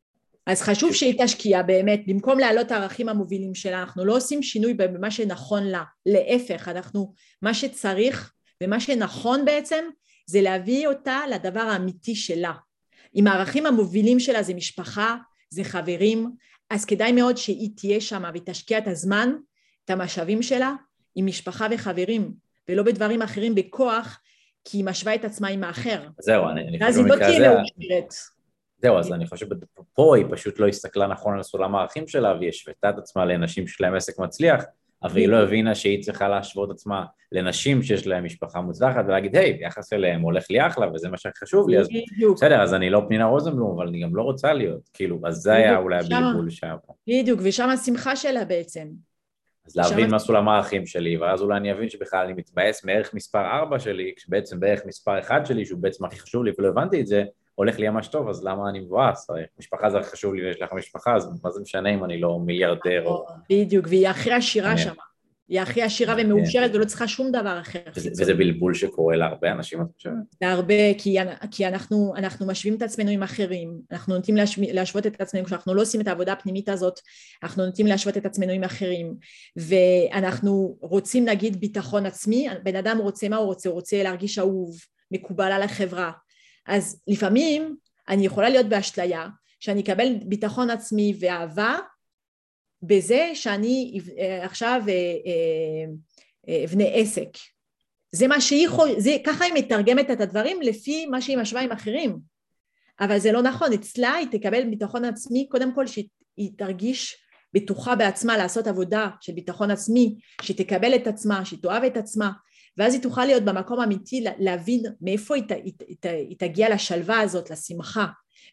אז חשוב שהיא תשקיע באמת, במקום להעלות הערכים המובילים שלה, אנחנו לא עושים שינוי במה שנכון לה, להפך, אנחנו, מה שצריך ומה שנכון בעצם זה להביא אותה לדבר האמיתי שלה, אם הערכים המובילים שלה זה משפחה, זה חברים, אז כדאי מאוד שהיא תהיה שם והיא תשקיע את הזמן, את המשאבים שלה, עם משפחה וחברים, ולא בדברים אחרים בכוח, כי היא משווה את עצמה עם האחר. זהו, אני, חושב לא במקרה הזה... זהו, אז אני חושב שפה היא פשוט לא הסתכלה נכון על סולם הערכים שלה והיא השוותה את עצמה לאנשים שלהם עסק מצליח, אבל היא לא הבינה שהיא צריכה להשוות עצמה לנשים שיש להן משפחה מוצלחת ולהגיד, היי, ביחס אליהם הולך לי אחלה וזה מה שחשוב לי, אז בסדר, אז אני לא פנינה רוזנבלום, אבל אני גם לא רוצה להיות, כאילו, אז זה היה אולי הבלבול שהיה פה. בדיוק, ושם השמחה שלה בעצם. אז להבין מה סולם הערכים שלי, ואז אולי אני אבין שבכלל אני מתבאס מערך מספר 4 שלי, כשבעצם בערך מספר 1 שלי, שהוא בעצם הכי חשוב לי ולא הבנתי את זה, הולך לי ממש טוב, אז למה אני מבואס? משפחה זה חשוב לי ויש לך משפחה, אז מה זה משנה אם אני לא מיליארדר או... בדיוק, והיא הכי עשירה שם. היא הכי עשירה ומאושרת ולא צריכה שום דבר אחר. וזה בלבול שקורה להרבה אנשים, את חושבת? זה הרבה, כי, כי אנחנו, אנחנו משווים את עצמנו עם אחרים, אנחנו נוטים להשו, להשוות את עצמנו, כשאנחנו לא עושים את העבודה הפנימית הזאת, אנחנו נוטים להשוות את עצמנו עם אחרים, ואנחנו רוצים נגיד ביטחון עצמי, בן אדם רוצה, מה הוא רוצה? הוא רוצה להרגיש אהוב, מקובל על החברה. אז לפעמים אני יכולה להיות באשליה, שאני אקבל ביטחון עצמי ואהבה, בזה שאני אה, עכשיו אה, אה, אבנה עסק. זה מה שהיא יכולה, ככה היא מתרגמת את הדברים לפי מה שהיא משווה עם אחרים. אבל זה לא נכון, אצלה היא תקבל ביטחון עצמי, קודם כל שהיא תרגיש בטוחה בעצמה לעשות עבודה של ביטחון עצמי, שהיא תקבל את עצמה, שהיא תאהב את עצמה, ואז היא תוכל להיות במקום אמיתי להבין מאיפה היא, היא, היא, היא תגיע לשלווה הזאת, לשמחה,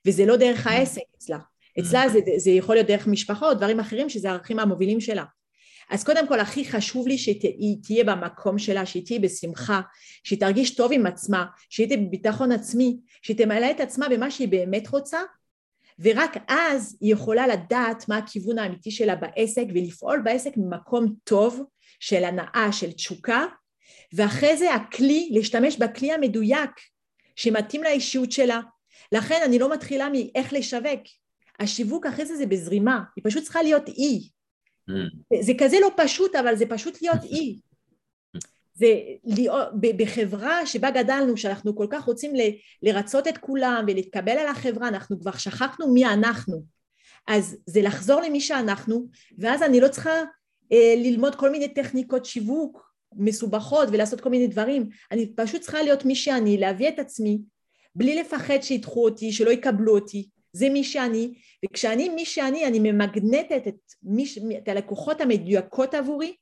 וזה לא דרך העסק אצלה. אצלה זה, זה יכול להיות דרך משפחות, דברים אחרים שזה הערכים המובילים שלה. אז קודם כל הכי חשוב לי שהיא תהיה במקום שלה, שהיא תהיה בשמחה, שהיא תרגיש טוב עם עצמה, שהיא תהיה בביטחון עצמי, שהיא תמלא את עצמה במה שהיא באמת רוצה, ורק אז היא יכולה לדעת מה הכיוון האמיתי שלה בעסק ולפעול בעסק ממקום טוב של הנאה, של תשוקה, ואחרי זה הכלי, להשתמש בכלי המדויק שמתאים לאישיות שלה. לכן אני לא מתחילה מאיך לשווק. השיווק אחרי זה זה בזרימה, היא פשוט צריכה להיות אי. Mm. זה כזה לא פשוט, אבל זה פשוט להיות אי. זה להיות, בחברה שבה גדלנו, שאנחנו כל כך רוצים ל, לרצות את כולם ולהתקבל על החברה, אנחנו כבר שכחנו מי אנחנו. אז זה לחזור למי שאנחנו, ואז אני לא צריכה אה, ללמוד כל מיני טכניקות שיווק מסובכות ולעשות כל מיני דברים, אני פשוט צריכה להיות מי שאני, להביא את עצמי, בלי לפחד שידחו אותי, שלא יקבלו אותי, זה מי שאני, וכשאני מי שאני, אני ממגנטת את, מי, את הלקוחות המדויקות עבורי,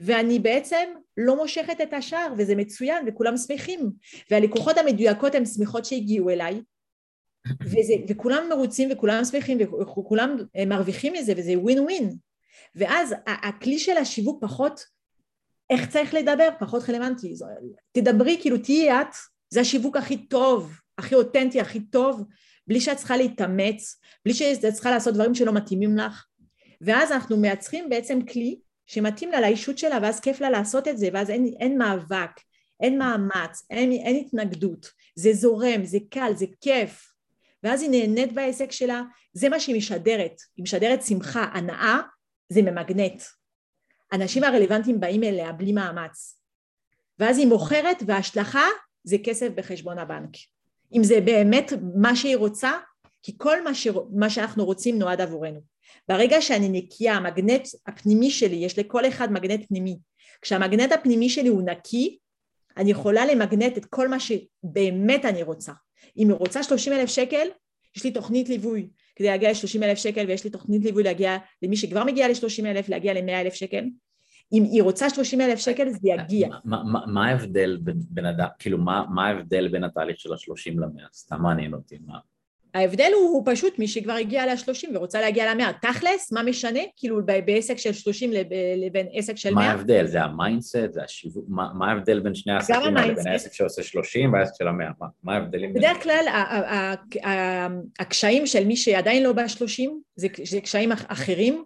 ואני בעצם לא מושכת את השאר, וזה מצוין, וכולם שמחים. והלקוחות המדויקות הן שמחות שהגיעו אליי, וזה, וכולם מרוצים וכולם שמחים וכולם מרוויחים מזה, וזה ווין ווין. ואז הכלי של השיווק פחות, איך צריך לדבר, פחות רלוונטי. תדברי, כאילו תהיי את, זה השיווק הכי טוב, הכי אותנטי, הכי טוב, בלי שאת צריכה להתאמץ, בלי שאת צריכה לעשות דברים שלא מתאימים לך. ואז אנחנו מייצרים בעצם כלי שמתאים לה לאישות שלה, ואז כיף לה לעשות את זה, ואז אין, אין מאבק, אין מאמץ, אין, אין התנגדות, זה זורם, זה קל, זה כיף. ואז היא נהנית בעסק שלה, זה מה שהיא משדרת, היא משדרת שמחה, הנאה, זה ממגנט. אנשים הרלוונטיים באים אליה בלי מאמץ. ואז היא מוכרת וההשלכה זה כסף בחשבון הבנק. אם זה באמת מה שהיא רוצה, כי כל מה, ש... מה שאנחנו רוצים נועד עבורנו. ברגע שאני נקייה, המגנט הפנימי שלי, יש לכל אחד מגנט פנימי. כשהמגנט הפנימי שלי הוא נקי, אני יכולה למגנט את כל מה שבאמת אני רוצה. אם היא רוצה 30 אלף שקל, יש לי תוכנית ליווי כדי להגיע ל-30 אלף שקל ויש לי תוכנית ליווי להגיע למי שכבר מגיע ל-30 אלף, להגיע ל-100 אלף שקל. אם היא רוצה 30 אלף שקל זה יגיע. מה ההבדל בין אדם, כאילו מה ההבדל בין התהליך של ה-30 ל-100? סתם מעניין אותי, מה? ההבדל הוא, הוא פשוט מי שכבר הגיע ל-30 ורוצה להגיע ל-100. תכלס, מה משנה? כאילו בעסק של 30 לבין עסק של 100? מה ההבדל? זה ה mindset? זה השיווק? מה, מה ההבדל בין שני העסקים האלה? בין העסק שעושה 30 והעסק של ה-100? מה, מה ההבדלים? בדרך כלל הקשיים של מי שעדיין לא ב-30 זה, זה קשיים אחרים.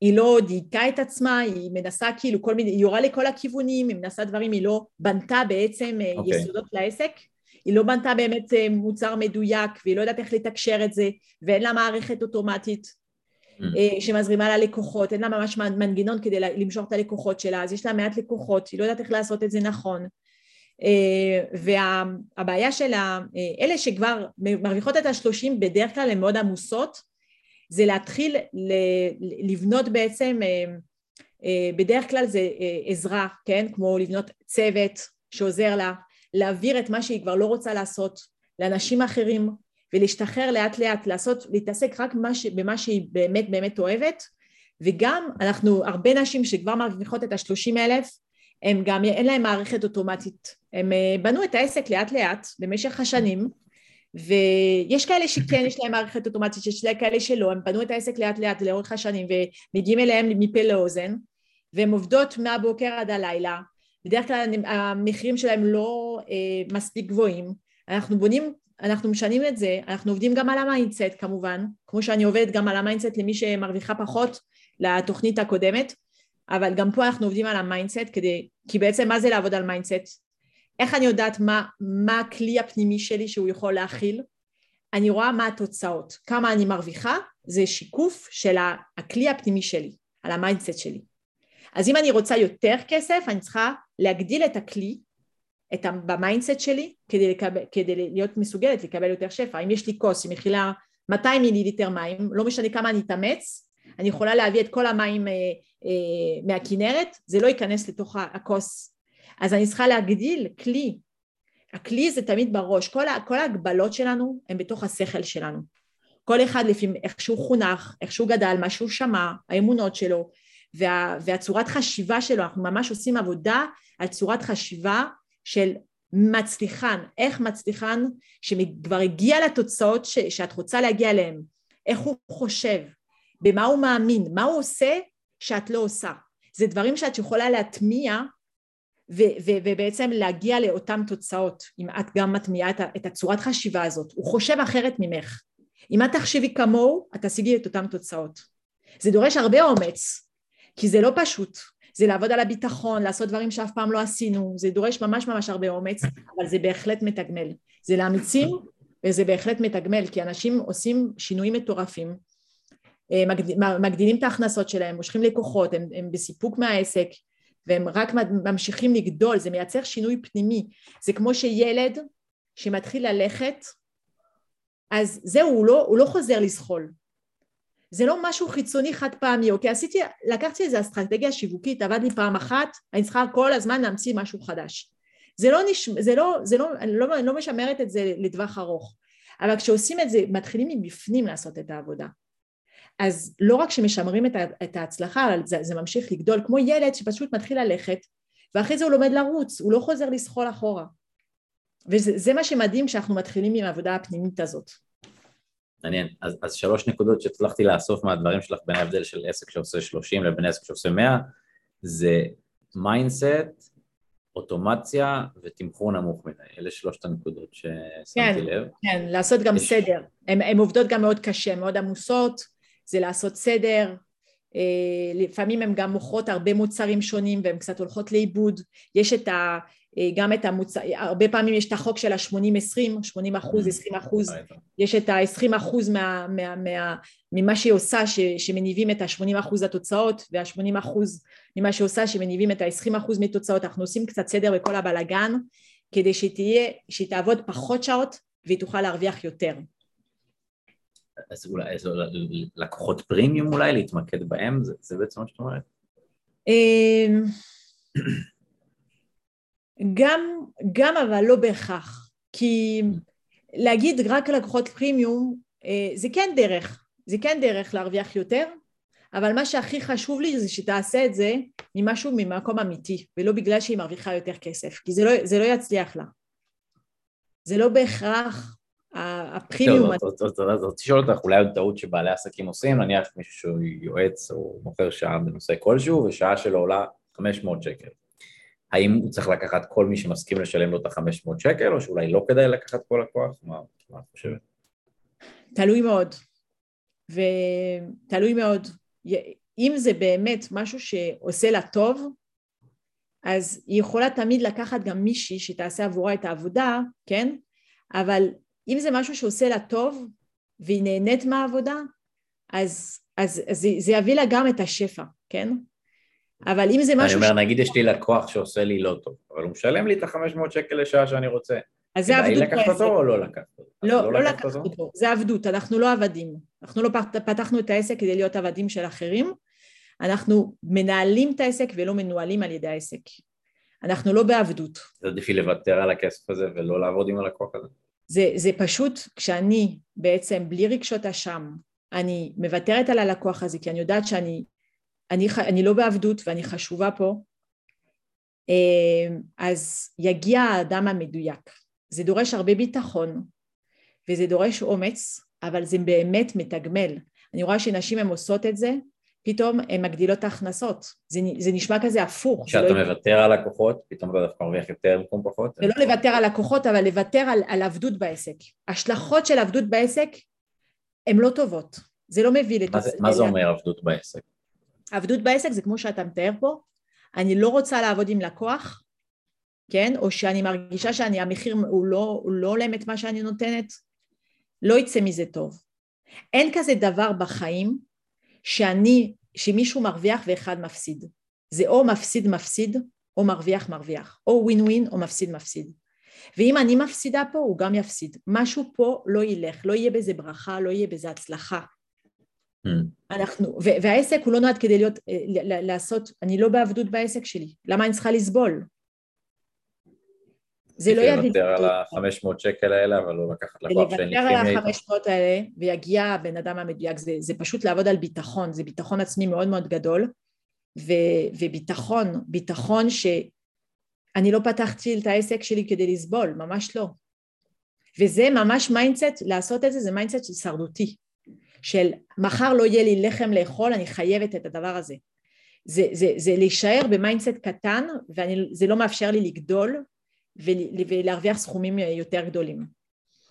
היא לא דייקה את עצמה, היא מנסה כאילו כל מיני, היא יורה לכל הכיוונים, היא מנסה דברים, היא לא בנתה בעצם okay. אה, אוקיי. יסודות לעסק. היא לא בנתה באמת אה, מוצר מדויק והיא לא יודעת איך לתקשר את זה ואין לה מערכת אוטומטית mm. אה, שמזרימה ללקוחות, אין לה ממש מנגנון כדי למשוך את הלקוחות שלה, אז יש לה מעט לקוחות, היא לא יודעת איך לעשות את זה נכון. אה, והבעיה של אלה שכבר מרוויחות את השלושים בדרך כלל הן מאוד עמוסות, זה להתחיל לבנות בעצם, בדרך כלל זה עזרה, כן? כמו לבנות צוות שעוזר לה, להעביר את מה שהיא כבר לא רוצה לעשות לאנשים אחרים ולהשתחרר לאט לאט, לעשות, להתעסק רק ש, במה שהיא באמת באמת אוהבת. וגם אנחנו הרבה נשים שכבר מרוויחות את השלושים אלף הם גם אין להם מערכת אוטומטית. הם אה, בנו את העסק לאט לאט במשך השנים ויש כאלה שכן יש להם מערכת אוטומטית, יש כאלה שלא, הם בנו את העסק לאט לאט לאורך השנים ומגיעים אליהם מפה לאוזן והם עובדות מהבוקר עד הלילה בדרך כלל המחירים שלהם לא אה, מספיק גבוהים, אנחנו בונים, אנחנו משנים את זה, אנחנו עובדים גם על ה mindset כמובן, כמו שאני עובדת גם על ה mindset למי שמרוויחה פחות לתוכנית הקודמת, אבל גם פה אנחנו עובדים על ה mindset כדי, כי בעצם מה זה לעבוד על mindset? איך אני יודעת מה, מה הכלי הפנימי שלי שהוא יכול להכיל? אני רואה מה התוצאות, כמה אני מרוויחה, זה שיקוף של הכלי הפנימי שלי, על ה mindset שלי. אז אם אני רוצה יותר כסף, אני צריכה להגדיל את הכלי את ב mindset שלי כדי, לקבל, כדי להיות מסוגלת לקבל יותר שפע. אם יש לי כוס שמכילה 200 מיליליטר מים, לא משנה כמה אני אתאמץ, אני יכולה להביא את כל המים אה, אה, מהכינרת, זה לא ייכנס לתוך הכוס. אז אני צריכה להגדיל כלי. הכלי זה תמיד בראש, כל, כל ההגבלות שלנו הן בתוך השכל שלנו. כל אחד לפי איך שהוא חונך, איך שהוא גדל, מה שהוא שמע, האמונות שלו, וה, והצורת חשיבה שלו, אנחנו ממש עושים עבודה על צורת חשיבה של מצליחן, איך מצליחן שכבר הגיע לתוצאות ש, שאת רוצה להגיע אליהן, איך הוא חושב, במה הוא מאמין, מה הוא עושה שאת לא עושה. זה דברים שאת יכולה להטמיע ו- ו- ובעצם להגיע לאותן תוצאות, אם את גם מטמיעה את, את הצורת חשיבה הזאת. הוא חושב אחרת ממך. אם את תחשבי כמוהו, את תשיגי את אותן תוצאות. זה דורש הרבה אומץ, כי זה לא פשוט. זה לעבוד על הביטחון, לעשות דברים שאף פעם לא עשינו, זה דורש ממש ממש הרבה אומץ, אבל זה בהחלט מתגמל. זה לאמיצים וזה בהחלט מתגמל, כי אנשים עושים שינויים מטורפים, אה, מגדילים את ההכנסות שלהם, מושכים לקוחות, הם, הם בסיפוק מהעסק, והם רק ממשיכים לגדול, זה מייצר שינוי פנימי. זה כמו שילד שמתחיל ללכת, אז זהו, הוא לא, הוא לא חוזר לזחול. זה לא משהו חיצוני חד פעמי, אוקיי? עשיתי, לקחתי איזה אסטרטגיה שיווקית, עבד לי פעם אחת, אני צריכה כל הזמן להמציא משהו חדש. זה לא, נש... זה לא, זה לא, אני לא, אני לא משמרת את זה לטווח ארוך, אבל כשעושים את זה, מתחילים מבפנים לעשות את העבודה. אז לא רק שמשמרים את, את ההצלחה, זה, זה ממשיך לגדול, כמו ילד שפשוט מתחיל ללכת, ואחרי זה הוא לומד לרוץ, הוא לא חוזר לזחול אחורה. וזה מה שמדהים כשאנחנו מתחילים עם העבודה הפנימית הזאת. מעניין. אז, אז שלוש נקודות שהצלחתי לאסוף מהדברים שלך בין ההבדל של עסק שעושה 30 לבין עסק שעושה 100, זה mindset, אוטומציה ותמחור נמוך מדי. אלה שלושת הנקודות ששמתי כן, לב. כן, לעשות גם יש... סדר. הן עובדות גם מאוד קשה, מאוד עמוסות, זה לעשות סדר. אה, לפעמים הן גם מוכרות הרבה מוצרים שונים והן קצת הולכות לאיבוד. יש את ה... אה, גם את המוצר, הרבה פעמים יש את החוק של ה-80-20, 80 אחוז, 20 אחוז, יש את ה-20 אחוז מה, מה, מה, ממה שהיא עושה ש, שמניבים את ה-80 אחוז התוצאות וה-80 אחוז ממה שהיא עושה שמניבים את ה-20 אחוז מתוצאות, אנחנו עושים קצת סדר בכל הבלגן כדי שהיא תהיה, שהיא תעבוד פחות שעות והיא תוכל להרוויח יותר. אז אולי אז לקוחות פרימיום אולי להתמקד בהם, זה, זה בעצם מה שאת אומרת? גם, גם אבל לא בהכרח, כי להגיד רק לקוחות פרימיום אה, זה כן דרך, זה כן דרך להרוויח יותר, אבל מה שהכי חשוב לי זה שתעשה את זה ממשהו ממקום אמיתי, ולא בגלל שהיא מרוויחה יותר כסף, כי זה לא, זה לא יצליח לה. זה לא בהכרח הפרימיום... אז רציתי לשאול אותך, אולי עוד טעות שבעלי עסקים עושים, נניח מישהו שהוא יועץ או מוכר שעה בנושא כלשהו, ושעה שלו עולה 500 שקל. האם הוא צריך לקחת כל מי שמסכים לשלם לו את ה-500 שקל, או שאולי לא כדאי לקחת כל לקוח? מה, מה את חושבת? תלוי מאוד, ותלוי מאוד. אם זה באמת משהו שעושה לה טוב, אז היא יכולה תמיד לקחת גם מישהי שתעשה עבורה את העבודה, כן? אבל אם זה משהו שעושה לה טוב והיא נהנית מהעבודה, אז, אז, אז זה, זה יביא לה גם את השפע, כן? אבל אם זה משהו... אני אומר, ש... נגיד יש לי לקוח שעושה לי לא טוב, אבל הוא משלם לי את ה-500 שקל לשעה שאני רוצה. אז זה עבדות לקחת אותו או לא לקחת אותו? לא, לא, לא לקחת אותו. אותו, זה עבדות, אנחנו לא עבדים. אנחנו לא פתחנו את העסק כדי להיות עבדים של אחרים, אנחנו מנהלים את העסק ולא מנוהלים על ידי העסק. אנחנו לא בעבדות. זה עדיף לי לוותר על הכסף הזה ולא לעבוד עם הלקוח הזה. זה, זה פשוט, כשאני בעצם בלי רגשות אשם, אני מוותרת על הלקוח הזה כי אני יודעת שאני אני, אני לא בעבדות ואני חשובה פה, אה, אז יגיע האדם המדויק. זה דורש הרבה ביטחון וזה דורש אומץ, אבל זה באמת מתגמל. אני רואה שנשים הן עושות את זה, פתאום הן מגדילות את ההכנסות. זה, זה נשמע כזה הפוך. כשאתה לא... מוותר על לקוחות, פתאום אתה דווקא מרוויח יותר במקום פחות? זה לא לוותר על לקוחות, אבל לוותר על, על עבדות בעסק. השלכות של עבדות בעסק הן לא טובות. זה לא מביא לתוצאה. מה, זה, מה זה אומר עבדות בעסק? עבדות בעסק זה כמו שאתה מתאר פה, אני לא רוצה לעבוד עם לקוח, כן, או שאני מרגישה שהמחיר הוא לא, הוא לא הולם את מה שאני נותנת, לא יצא מזה טוב. אין כזה דבר בחיים שאני, שמישהו מרוויח ואחד מפסיד. זה או מפסיד מפסיד או מרוויח מרוויח, או ווין ווין או מפסיד מפסיד. ואם אני מפסידה פה הוא גם יפסיד. משהו פה לא ילך, לא יהיה בזה ברכה, לא יהיה בזה הצלחה. אנחנו, והעסק הוא לא נועד כדי להיות, אה, לעשות, אני לא בעבדות בעסק שלי, למה אני צריכה לסבול? זה לא יביא... לוותר על ה-500 שקל האלה, אבל לא לקחת לקוח שאין לי איתו. לוותר על ה-500 האלה, ויגיע הבן אדם המדויק, זה, זה פשוט לעבוד על ביטחון, זה ביטחון עצמי מאוד מאוד גדול, ו, וביטחון, ביטחון שאני לא פתחתי את העסק שלי כדי לסבול, ממש לא. וזה ממש mindset, לעשות את זה, זה mindset הישרדותי. של מחר לא יהיה לי לחם לאכול, אני חייבת את הדבר הזה. זה, זה, זה להישאר ב mindset קטן, וזה לא מאפשר לי לגדול ולהרוויח סכומים יותר גדולים.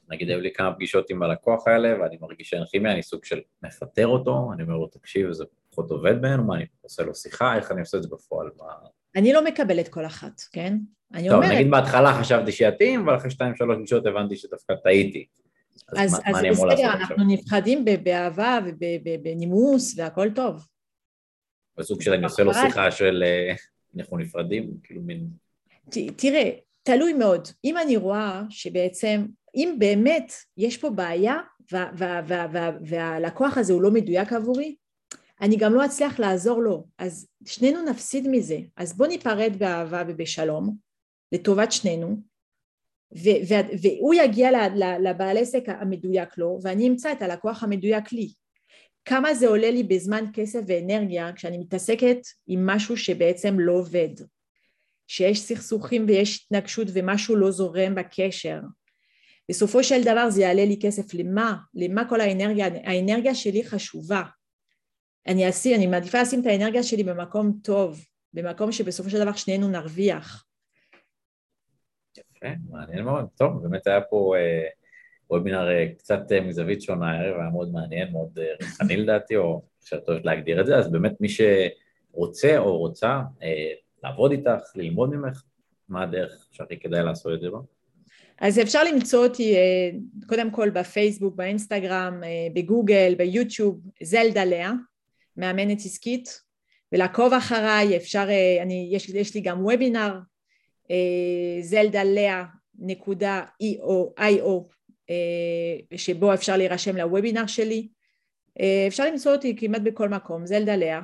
נגיד היו לי כמה פגישות עם הלקוח האלה, ואני מרגיש שאין כימיה, אני סוג של מפטר אותו, אני אומר לו, תקשיב, זה פחות עובד בינינו, מה, אני עושה לו שיחה, איך אני עושה את זה בפועל? מה... אני לא מקבלת כל אחת, כן? אני טוב, אומרת... נגיד בהתחלה חשבתי שיתאים, אבל אחרי שתיים שלוש פגישות הבנתי שדווקא טעיתי. אז, אז, אז בסדר, אנחנו נפחדים באהבה ובנימוס והכל טוב. בסוג של אני עושה לו שיחה של אה, אנחנו נפרדים, כאילו מין... תראה, תלוי מאוד. אם אני רואה שבעצם, אם באמת יש פה בעיה והלקוח הזה הוא לא מדויק עבורי, אני גם לא אצליח לעזור לו, אז שנינו נפסיד מזה. אז בוא ניפרד באהבה ובשלום, לטובת שנינו, והוא יגיע לבעל עסק המדויק לו, ואני אמצא את הלקוח המדויק לי. כמה זה עולה לי בזמן כסף ואנרגיה כשאני מתעסקת עם משהו שבעצם לא עובד, שיש סכסוכים ויש התנגשות ומשהו לא זורם בקשר. בסופו של דבר זה יעלה לי כסף, למה? למה כל האנרגיה? האנרגיה שלי חשובה. אני, אשים, אני מעדיפה לשים את האנרגיה שלי במקום טוב, במקום שבסופו של דבר שנינו נרוויח. יפה, מעניין מאוד. טוב, באמת היה פה אה, וובינר אה, קצת אה, מזווית שונה הערב, היה מאוד מעניין, מאוד אה, ריחני לדעתי, או אפשר טוב להגדיר את זה, אז באמת מי שרוצה או רוצה אה, לעבוד איתך, ללמוד ממך, מה הדרך שהכי כדאי לעשות את זה בה? אז אפשר למצוא אותי אה, קודם כל בפייסבוק, באינסטגרם, אה, בגוגל, ביוטיוב, זלדה לאה, מאמנת עסקית, ולעקוב אחריי, אפשר, אני, יש, יש לי גם וובינר, זלדה לאה נקודה איי-או אה, שבו אפשר להירשם לוובינר שלי. אה, אפשר למצוא אותי כמעט בכל מקום, זלדה לאה,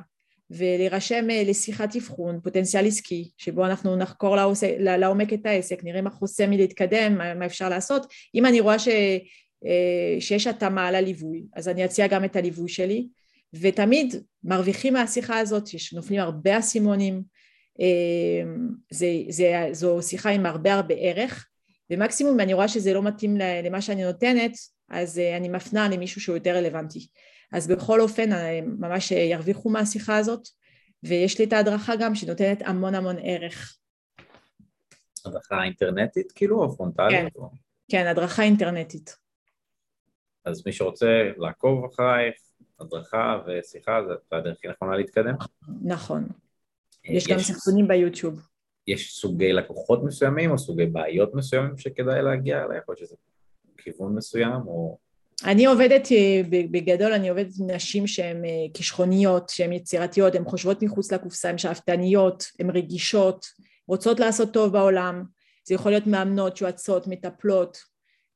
ולהירשם אה, לשיחת אבחון, פוטנציאל עסקי, שבו אנחנו נחקור לעומק את העסק, נראה מה חוסם מלהתקדם, מה אפשר לעשות. אם אני רואה ש, שיש התאמה לליווי, אז אני אציע גם את הליווי שלי, ותמיד מרוויחים מהשיחה הזאת, שנופלים הרבה אסימונים, זה, זה, זו שיחה עם הרבה הרבה ערך, ומקסימום אם אני רואה שזה לא מתאים למה שאני נותנת, אז אה, אני מפנה למישהו שהוא יותר רלוונטי. אז בכל אופן אה, ממש ירוויחו מהשיחה הזאת, ויש לי את ההדרכה גם שנותנת המון המון ערך. הדרכה אינטרנטית כאילו או פרונטלית? כן, או... כן, הדרכה אינטרנטית. אז מי שרוצה לעקוב אחרייך, הדרכה ושיחה, זה הדרך הכי נכונה להתקדם? נכון. יש, גם סרטונים ביוטיוב. יש סוגי לקוחות מסוימים או סוגי בעיות מסוימים שכדאי להגיע אליהם, או שזה כיוון מסוים או... אני עובדת, אה, בגדול אני עובדת עם נשים שהן אה, כישרוניות, שהן יצירתיות, הן חושבות מחוץ לקופסה, הן שאפתניות, הן רגישות, רוצות לעשות טוב בעולם, זה יכול להיות מאמנות, שועצות, מטפלות,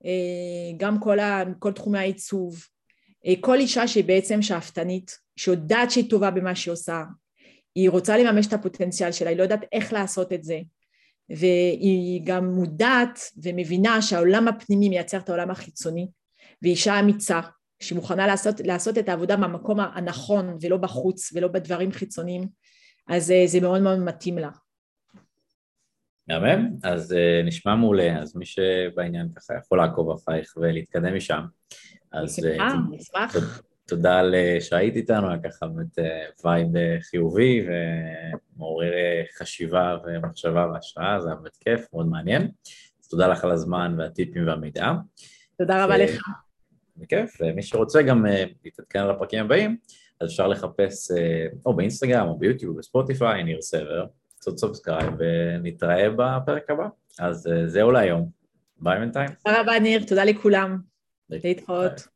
אה, גם כל, ה, כל תחומי העיצוב, כל אישה שהיא בעצם שאפתנית, שיודעת שהיא טובה במה שהיא עושה, היא רוצה לממש את הפוטנציאל שלה, היא לא יודעת איך לעשות את זה, והיא גם מודעת ומבינה שהעולם הפנימי מייצר את העולם החיצוני, והיא אישה אמיצה שמוכנה לעשות, לעשות את העבודה במקום הנכון ולא בחוץ ולא בדברים חיצוניים, אז אה, זה מאוד מאוד מתאים לה. מהמם, אז uh, נשמע מעולה, אז מי שבעניין ככה יכול לעקוב אחרייך ולהתקדם משם. אז... אה, נשמח. תודה על שהיית איתנו, היה ככה באמת vibe אה, חיובי ומעורר אה, חשיבה ומחשבה והשראה, זה היה באמת כיף, מאוד מעניין. אז תודה לך על הזמן והטיפים והמידע. תודה רבה לך. בכיף, ומי שרוצה גם אה, להתעדכן על הפרקים הבאים, אז אפשר לחפש או באינסטגרם או ביוטיוב, בספוטיפיי, ניר סבר, לעשות subscribe ונתראה בפרק הבא. אז זהו להיום. ביי בינתיים. תודה רבה ניר, תודה לכולם. להתראות.